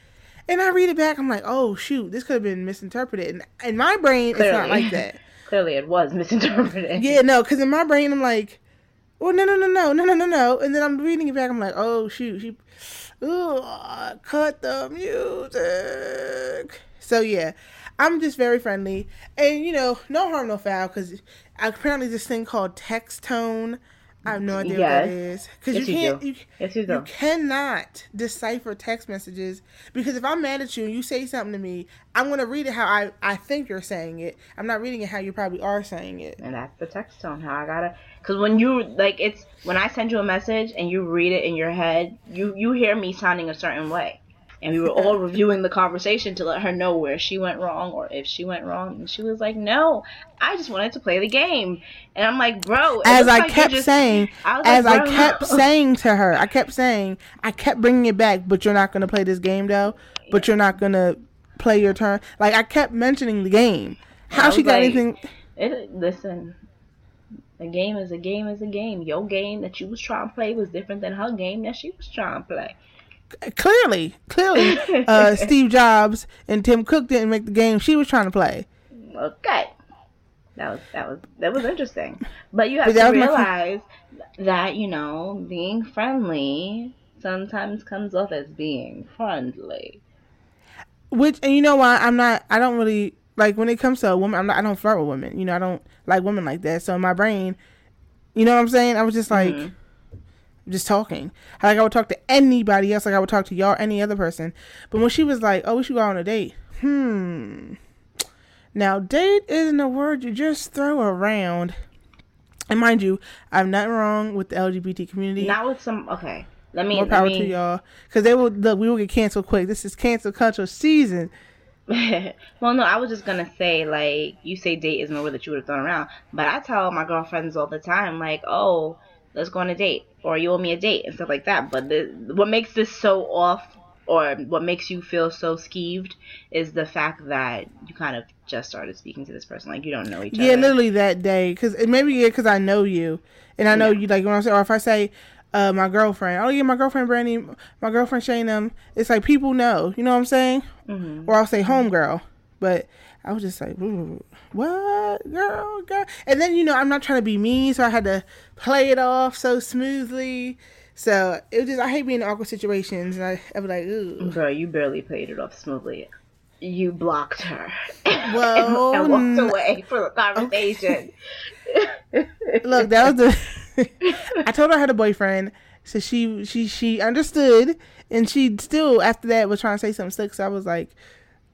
And I read it back, I'm like, oh shoot, this could have been misinterpreted. And in my brain, it's not like that. Clearly, it was misinterpreted. Yeah, no, because in my brain, I'm like, well, no, no, no, no, no, no, no, no. And then I'm reading it back, I'm like, oh shoot, she, ooh, cut the music. So yeah, I'm just very friendly, and you know, no harm, no foul, because apparently this thing called text tone. I have no idea what that Yes. is because Yes, you can't. You, Yes, you you cannot decipher text messages because if I'm mad at you and you say something to me, I'm gonna read it how I, I think you're saying it. I'm not reading it how you probably are saying it. And that's the text tone. How I gotta, cause when you like, it's when I send you a message and you read it in your head, you you hear me sounding a certain way, and we were all reviewing the conversation to let her know where she went wrong or if she went wrong, and she was like, "No, I just wanted to play the game," and I'm like, "Bro," as I like kept just- saying, I as like, I kept no." saying to her, I kept saying, I kept bringing it back, but you're not gonna play this game though. But you're not gonna play your turn. Like I kept mentioning the game. How she got like- anything? It, listen, a game is a game is a game. Your game that you was trying to play was different than her game that she was trying to play. Clearly, clearly, uh, Steve Jobs and Tim Cook didn't make the game she was trying to play. Okay. That was that was that was interesting. But you have But to realize that, you know, being friendly sometimes comes off as being friendly. Which and you know why I'm not. I don't really like when it comes to a woman. I'm not. I don't flirt with women. You know, I don't like women like that. So in my brain, you know what I'm saying. I was just like, Mhm. Just talking. Like I would talk to anybody else. Like I would talk to y'all, any other person. But when she was like, "Oh, we should go on a date," hmm. Now, date isn't a word you just throw around. And mind you, I'm nothing wrong with the LGBT community. Not with some okay. Let me More power me- to y'all, because they will look. We will get canceled quick. This is cancel culture season. well, no, I was just gonna say like you say date isn't a word that you would have thrown around, but I tell my girlfriends all the time like, oh, let's go on a date, or you owe me a date and stuff like that. But the, what makes this so off, or what makes you feel so skeeved, is the fact that you kind of just started speaking to this person, like you don't know each Yeah, other. Yeah, literally that day. Cause it maybe yeah, cause I know you, and I know you. Like when I say, or if I say, uh, my girlfriend. Oh yeah, my girlfriend Brandy, my girlfriend Shane. Um, it's like people know. You know what I'm saying? hmm Or I'll say homegirl, but I was just like, what girl, girl? And then you know I'm not trying to be mean, so I had to play it off so smoothly. So it was just I hate being in awkward situations, and I, I was like, ooh. Bro, you barely played it off smoothly. You blocked her. Well, and, walked n- away from the conversation. Look, that was the. I told her I had a boyfriend, so she she she understood, and she still after that was trying to say something slick. So I was like,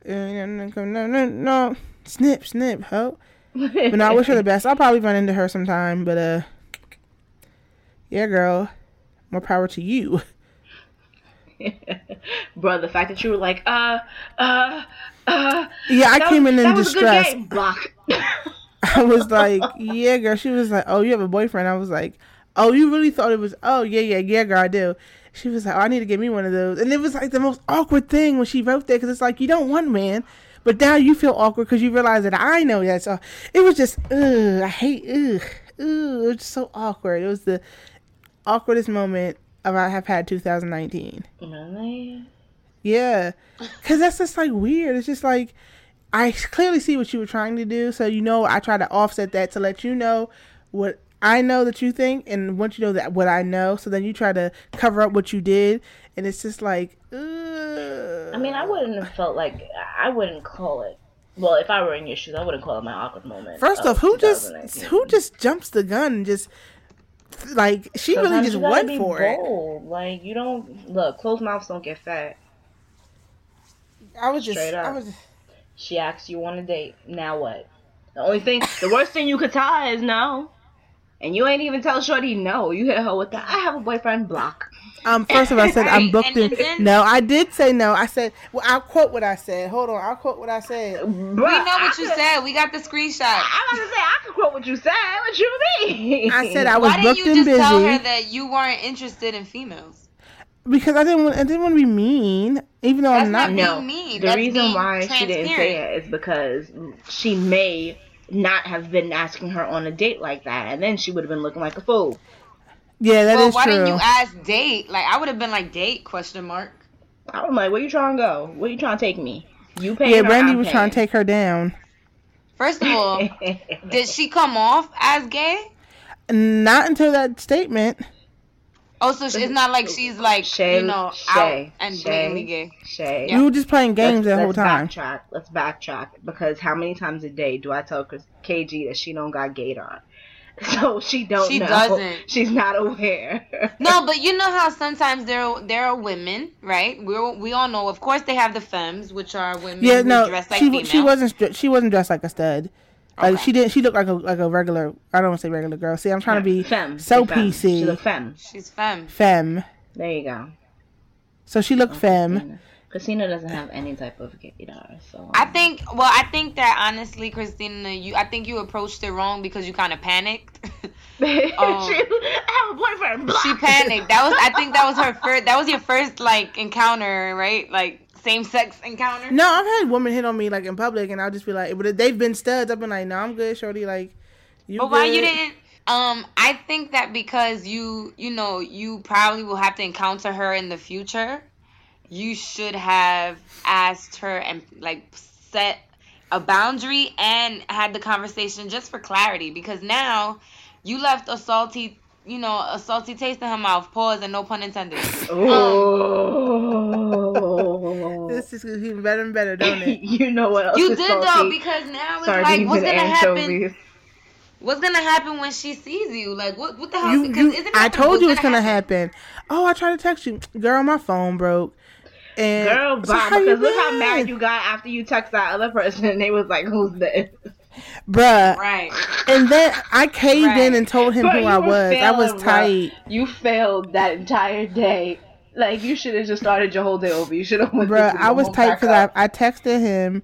no no no no no, snip snip, ho. But no, I wish her the best. I'll probably run into her sometime, but uh, yeah, girl, more power to you. Bro, the fact that you were like, uh, uh, uh. Yeah, I came was- in in that was a good distress. Block. I was like, yeah, girl. She was like, oh, you have a boyfriend. I was like, oh, you really thought it was, oh, yeah, yeah, yeah, girl, I do. She was like, oh, I need to get me one of those. And it was like the most awkward thing when she wrote that because it's like, you don't want man. But now you feel awkward because you realize that I know that. So it was just, ugh, I hate, ugh, ugh. It was just so awkward. It was the awkwardest moment of I have had 2019. really? Yeah, because that's just like weird. It's just like I clearly see what you were trying to do, so you know I try to offset that to let you know what I know that you think, and once you know that what I know. So then you try to cover up what you did, and it's just like, ugh. I mean, I wouldn't have felt like I wouldn't call it. Well, if I were in your shoes, I wouldn't call it my awkward moment. First of off, who just who just jumps the gun and just like she really just went for it. Like you don't look. Closed mouths don't get fat. I was just, up. I was. She asks you on a date. Now what? The only thing, the worst thing you could tell is no. And you ain't even tell Shorty no. You hit her with the I have a boyfriend block. Um, first of all, I said I'm booked and- in. and then- no, I did say no. I said, well, I'll quote what I said. Hold on, I'll quote what I said. We know what you said. We got the screenshot. I'm about to say I can quote what you said. What you mean? I said I was Why didn't you and just tell her that you weren't interested in females? because I didn't want. I didn't want to be mean, even though That's I'm not. not no. being mean. The That's reason why she didn't say it is because she may not have been asking her on a date like that, and then she would have been looking like a fool. Yeah, that is well, why true. didn't you ask date? Like I would have been like date question mark. I'm like, where you trying to go? Where you trying to take me? You pay. yeah, Brandy was trying to take her down. First of all, did she come off as gay? Not until that statement. Oh, so it's not like she's like Shay, you know Shay, out and Shay. blatantly gay. Shay. Yeah. We were just playing games let's, the whole time. let's. Backtrack. Let's backtrack because how many times a day do I tell Chris, KG that she don't got gaydar? So she don't She know. doesn't. She's not aware. No, but you know how sometimes there there are women, right? We we all know. Of course, they have the femmes, which are women Yeah, who no, dress like she females. she wasn't she wasn't dressed like a stud. Like Okay. she didn't. She looked like a like a regular. I don't want to say regular girl. See, I'm trying to be femme. so Say femme. PC. She's a femme. She's femme. femme. There you go. So she looked femme. Christina. Christina doesn't have any type of gaydar, so I think. Well, I think that honestly, Christina, you. I think you approached it wrong because you kind of panicked. she, Um, I have a boyfriend. Block. she panicked. That was. I think that was her first. That was your first like encounter, right? Like same sex encounter. No, I've had women hit on me like in public, and I'll just be like, but they've been studs. I've been like, no, I'm good, shorty. Like, you. But why you didn't? Um, I think that because you, you know, you probably will have to encounter her in the future, you should have asked her and like set a boundary and had the conversation just for clarity because now you left a salty you know a salty taste in her mouth pause and no pun intended Oh. This oh. is getting better and better, don't it? you know what else you is did though because now it's Sardines like what's gonna happen what's gonna happen when she sees you like what what the hell You, because you, isn't I told you it's gonna happen. Oh, I tried to text you, girl. My phone broke. And Girl, so bye. how Because look how mad you got after you text that other person, and they was like, "Who's this?" bruh. right And then I caved Right. in and told him Bro, who I were was. I was failing, bro. tight, You failed that entire day. Like you should have just started your whole day over. You should have went. bruh. to I was tight because. I I texted him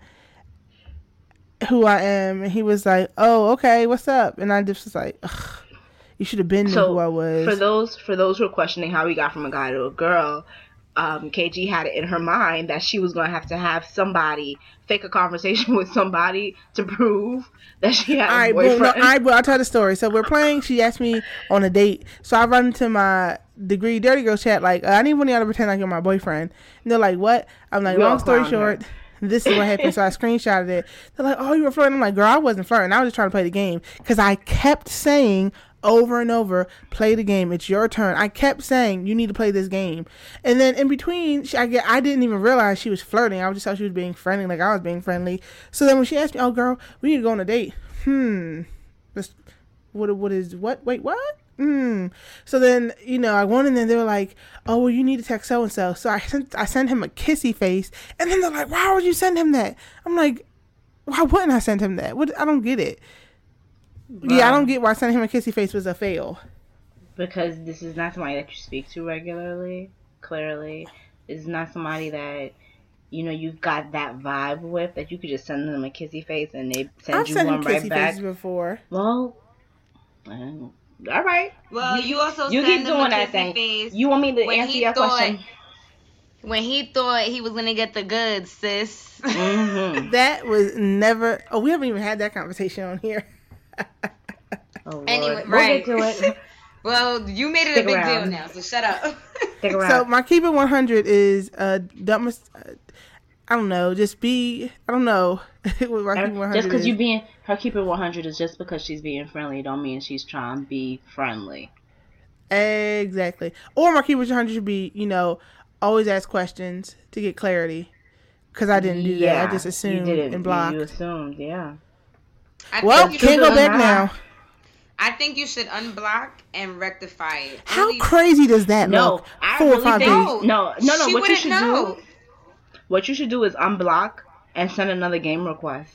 who I am, and he was like, "Oh, okay, what's up?" And I just was like, Ugh, "You should have been So who I was." for those for those who are questioning how we got from a guy to a girl, um, KG had it in her mind that she was gonna have to have somebody fake a conversation with somebody to prove that she had All a right, well, no, all boyfriend. right, well, I'll tell the story. So we're playing. She asked me on a date. So I run into my degree dirty girl chat. Like, uh, I need one of y'all to pretend like you're my boyfriend. And they're like, what? I'm like, We long story clowned her. short, this is what happened. so I screenshotted it. They're like, oh, you were flirting. I'm like, girl, I wasn't flirting. I was just trying to play the game because I kept saying over and over, play the game. It's your turn. I kept saying you need to play this game. And then in between, she, I get, I didn't even realize she was flirting. I was just thought she was being friendly, like I was being friendly. So then when she asked me, oh, girl, we need to go on a date. Hmm. This- What? What is what? Wait, what? Hmm. So then, you know, I went and then They were like, "Oh, well, you need to text so and so." So I sent, I sent him a kissy face, and then they're like, "Why would you send him that?" I'm like, "Why wouldn't I send him that? What? I don't get it." Yeah, I don't get why sending him a kissy face was a fail. because this is not somebody that you speak to regularly. Clearly, this is not somebody that you know you've got that vibe with that you could just send them a kissy face and they send I've you sent him one right kissy back. faces before. Well, um, all right. well you also You send keep him a doing that thing. face You want me to when answer your thought- question? when he thought he was gonna get the goods sis Mm-hmm. That was never. Oh, we haven't even had that conversation on here. Oh, Lord. Anyway, we'll right. get to it. well you made it Stick a big around. deal now so shut up Stick So my keep it 100 is uh dumbest. Uh, I don't know. Just be. I don't know. what my keep 100 just because is. you being her keep it 100 is just because she's being friendly don't mean she's trying to be friendly. Exactly. Or my keyword 100 should be, you know, always ask questions to get clarity. Because I didn't do that. I just you assumed didn't. and blocked. You assumed, yeah. I well, think you can't go back now. I think you should unblock and rectify it. How Only- crazy does that No, look? I Four really or five think- days. No, No, no, no. She what you should know. do? What you should do is unblock and send another game request.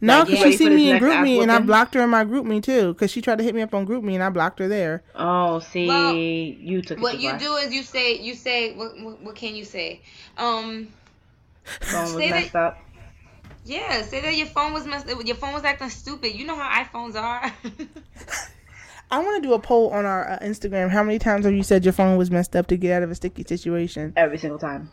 No, because you ready she for seen me in GroupMe and I blocked her in my GroupMe too. Because she tried to hit me up on GroupMe and I blocked her there. Oh, see, Well, you took What too you do is you say you say what, what what can you say? Um Phone was say that- messed up. Yeah, say that your phone was messed your phone was acting stupid. You know how iPhones are. I want to do a poll on our uh, Instagram. How many times have you said your phone was messed up to get out of a sticky situation? Every single time.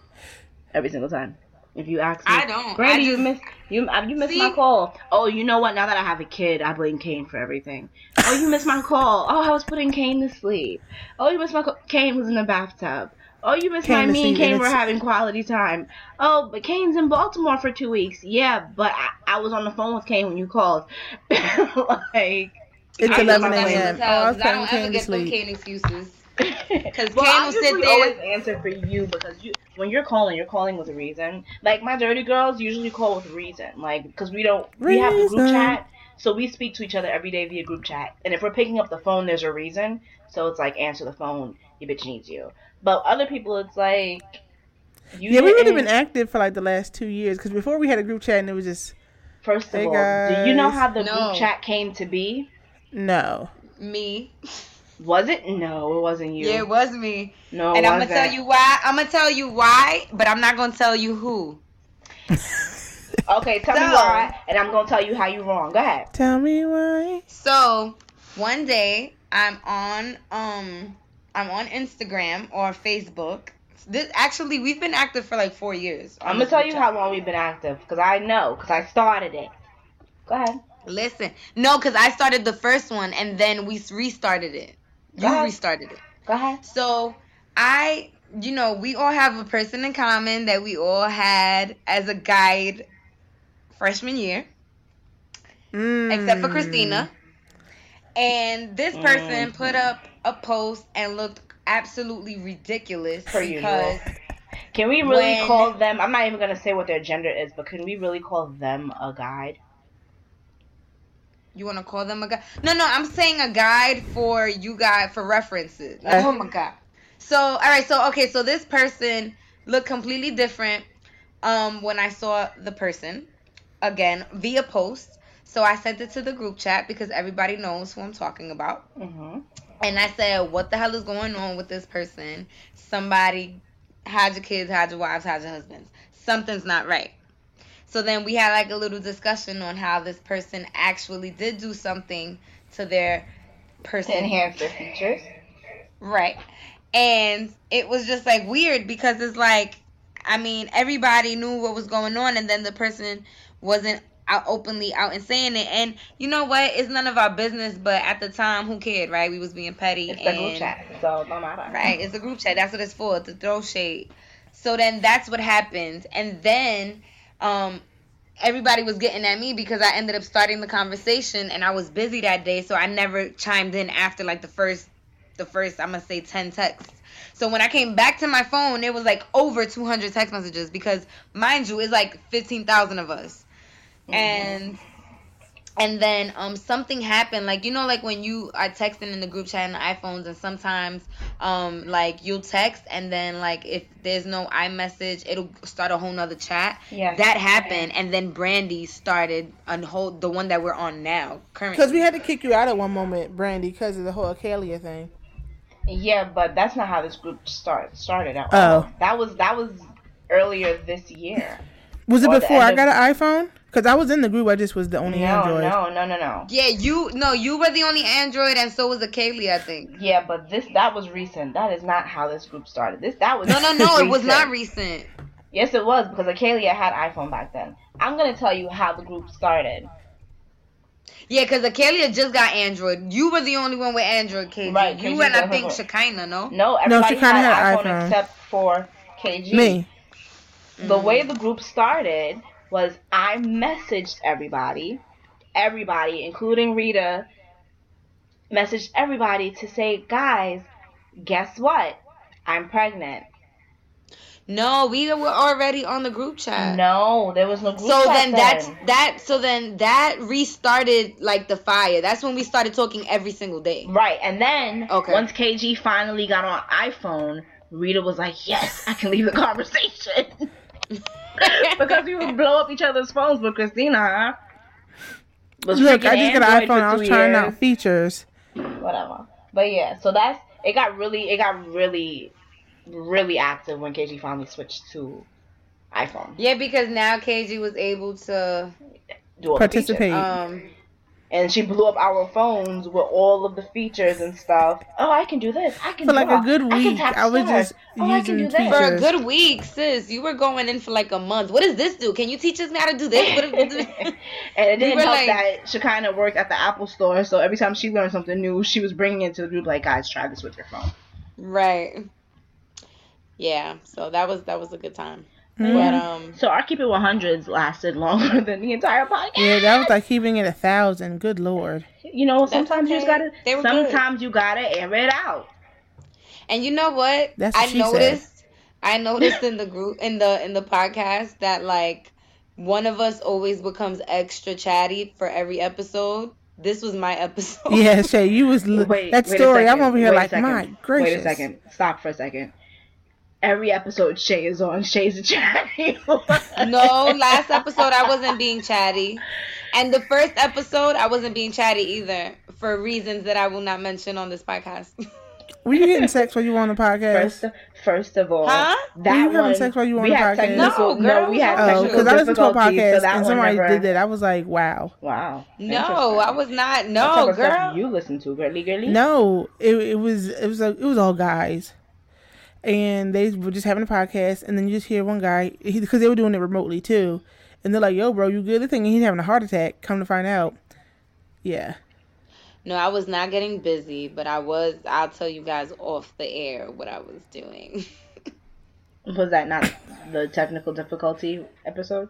Every single time. If you ask me, I don't. Brandy, I you missed you uh, you missed See? my call. Oh, you know what? Now that I have a kid, I blame Kane for everything. Oh, you missed my call. Oh, I was putting Kane to sleep. Oh, you missed my call. Kane was in the bathtub. Oh, you missed my Kane to me and Kane and were having quality time. Oh, but Kane's in Baltimore for two weeks. Yeah, but I, I was on the phone with Kane when you called. like, It's I 11 a.m. Oh, I was tells, 'cause I putting don't ever to get them sleep. Kane excuses. Because Kane will sit usually there- always answer for you because you when you're calling, you're calling with a reason. Like my dirty girls usually call with a reason, like because we don't we have the group chat, so we speak to each other every day via group chat. And if we're picking up the phone, there's a reason. So it's like answer the phone, your bitch needs you. But other people, it's like you Yeah, we've really didn't- been active for like the last two years. Because before we had a group chat and it was just First of Hey, all, do you know how the No. group chat came to be? no. Me. Was it? No, it wasn't you. Yeah, it was me. no, and it I'm gonna tell you why. I'm gonna tell you why, but I'm not gonna tell you who. Okay, tell me why, and I'm gonna tell you how you wrong. Go ahead. Tell me why. So one day I'm on um I'm on Instagram or Facebook. This actually we've been active for like four years. I'm gonna tell you how long we've been active because I know because I started it. Go ahead. Listen, no, because I started the first one and then we restarted it. You ahead. restarted it. Go ahead. So I you know, we all have a person in common that we all had as a guide freshman year, except for Mm. Christina. And this person put up a post and looked absolutely ridiculous Per because usual. Can we really When- call them? I'm not even gonna say what their gender is, but can we really call them a guide? you want to call them a guide. No, no, I'm saying a guide for you guys for references. Uh. oh my god. So, all right, so okay, so this person looked completely different um when I saw the person again via post. So I sent it to the group chat because everybody knows who I'm talking about. Mm-hmm. And I said, "What the hell is going on with this person? Somebody had your kids, had your wives, had your husbands. Something's not right." So then we had like a little discussion on how this person actually did do something to their person. To enhance their features. Right. And it was just like weird because it's like, I mean, everybody knew what was going on, and then the person wasn't out openly out and saying it. And you know what? It's none of our business, but at the time, who cared, right? We was being petty. It's the group chat, so no matter. Right, it's a group chat. That's what it's for, to throw shade. So then that's what happened. And then um everybody was getting at me because I ended up starting the conversation and I was busy that day, so I never chimed in after like the first the first I'm gonna say 10 texts. So when I came back to my phone, it was like over 200 text messages because mind you, it's like 15,000 of us. And and then um something happened like you know like when you are texting in the group chat on the iPhones and sometimes um like you'll text and then like if there's no iMessage it'll start a whole nother chat. yeah That happened and then Brandy started a whole the one that we're on now currently. Because we had to kick you out at one moment, Brandy, because of the whole Akalia thing. Yeah, but that's not how this group start started at Oh. all. That was that was earlier this year. Was it before I got of- an iPhone? Because I was in the group, I just was the only no, Android. no, no, no, no. Yeah, you no, you were the only Android and so was Akaylee, I think. Yeah, but this that was recent. That is not how this group started. This that was No, no, no, it was not recent. Yes, it was because Akalia had iPhone back then. I'm gonna tell you how the group started. Yeah, because Akalia just got Android. You were the only one with Android, KG. Right, 'cause you you and I got think her- Shekinah, no? No, everybody she kinda had, had iPhone, iPhone. except for KG. Me. The way mm. the group started was I messaged everybody, everybody, including Rita, messaged everybody to say, guys, guess what? I'm pregnant. No, we were already on the group chat. No, there was no group So chat then that's that. So then that restarted like the fire. That's when we started talking every single day. Right, and then Okay. once KG finally got on iPhone, Rita was like, "Yes, I can leave the conversation." because we would blow up each other's phones, but Christina was Look, I freaking just got an iPhone. I was trying years. out features. Whatever. But yeah, so that's it. Got really, it got really, really active when KG finally switched to iPhone. Yeah, because now KG was able to Do all the features. Participate. um and she blew up our phones with all of the features and stuff. Oh, I can do this. I can For like draw. a good I can week, tap I was just oh, I can using do this. for a good week, sis. You were going in for like a month. What does this do? Can you teach us how to do this? What and it didn't were help like- that Shekinah worked at the Apple store, so every time she learned something new, she was bringing it to the group like, guys, try this with your phone. right. Yeah. So that was that was a good time. Mhm. But um So our Keep It 100s lasted longer than the entire podcast. Yeah, that was like keeping it a thousand. Good lord. You know, sometimes you just gotta. They were good. sometimes you gotta air it out. And you know what? That's what I she said. noticed. I noticed in the group in the in the podcast that like one of us always becomes extra chatty for every episode. This was my episode. Yeah, Shay, you was li- Wait, that wait story. I'm over here Wait a like, my gracious. Wait a second. Stop for a second. Every episode Shay is on. Shay's a chatty. no, last episode I wasn't being chatty. And the first episode I wasn't being chatty either for reasons that I will not mention on this podcast. Were you getting sex while you were on the podcast? First, first of all, Huh? that Were you having one, sex while you were on the podcast? technical, No, girl, we had no. oh, technical because I listened to a difficulties, podcast so and one somebody never, did that. I was like, wow. Wow. no, I was not. No, type of stuff girl. you listen to, girly girly? No, it, it was it was a, it was all guys, and they were just having a podcast, and then you just hear one guy because they were doing it remotely too, and they're like, "Yo, bro, you good?" They're thinking he's having a heart attack. Come to find out, yeah. No, I was not getting busy, but I was. I'll tell you guys off the air what I was doing. Was that not the technical difficulty episode?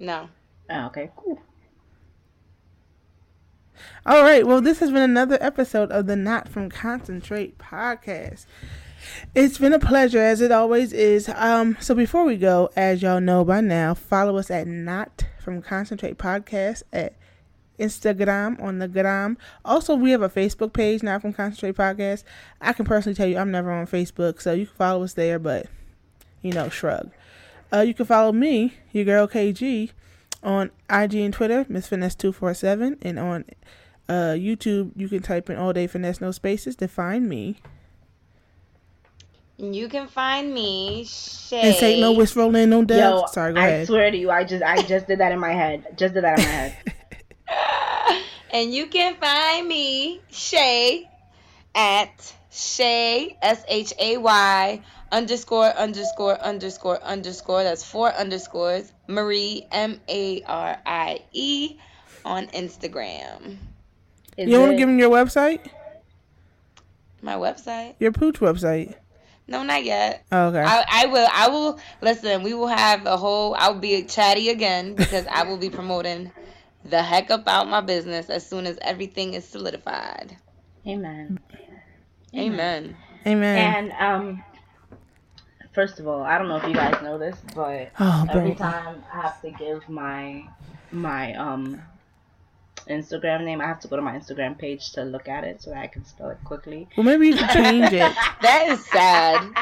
No. Oh, okay, cool. All right. Well, this has been another episode of the Not from Concentrate podcast. It's been a pleasure, as it always is. Um, so before we go, as y'all know by now, follow us at Not from Concentrate podcast at Instagram on the gram. Also, we have a Facebook page, Not from Concentrate podcast. I can personally tell you, I'm never on Facebook, so you can follow us there, but you know, shrug. Uh, you can follow me, your girl KG, on IG and Twitter, Miss Finesse two four seven, and on uh, YouTube, you can type in all day finesse no spaces to find me. You can find me, Shay. And say no whisk rolling, no dubs. Yo, Sorry, go I ahead. swear to you, I just I just did that in my head. Just did that in my head. and you can find me, Shay, at Shay, S H A Y, underscore, underscore, underscore, underscore. That's four underscores. Marie, M A R I E, on Instagram. Is You want to give them your website? My website? Your pooch website. No, not yet. Oh, okay. I, I will. I will listen. We will have a whole. I'll be chatty again because I will be promoting the heck up out my business as soon as everything is solidified. Amen. Amen. Amen. And um, first of all, I don't know if you guys know this, but Oh, every time I have to give my my um Instagram name, I have to go to my Instagram page to look at it so that I can spell it quickly. Well, maybe you can change it. That is sad.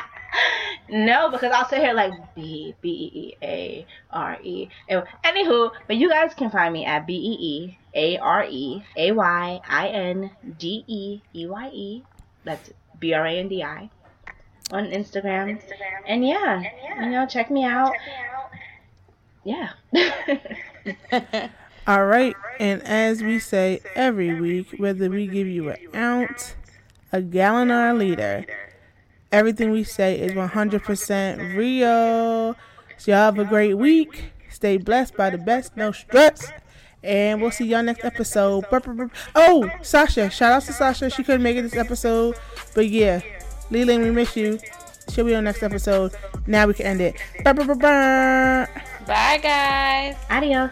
No, because I'll sit here like B B E E A R E. Anyway, Anywho, but you guys can find me at B E E A R E A Y I N D E E Y E. That's B R A N D I on Instagram. Instagram. And yeah, you know, check me out. check me out. Yeah. All right. And as we say every week, whether we give you an ounce, a gallon, or a liter, everything we say is 100% real. So y'all have a great week. Stay blessed by the best, no stress. And we'll see y'all next episode. Oh, Sasha. Shout out to Sasha. She couldn't make it this episode. But yeah, Leland, we miss you. She'll be on next episode. Now we can end it. Bye, guys. Adios.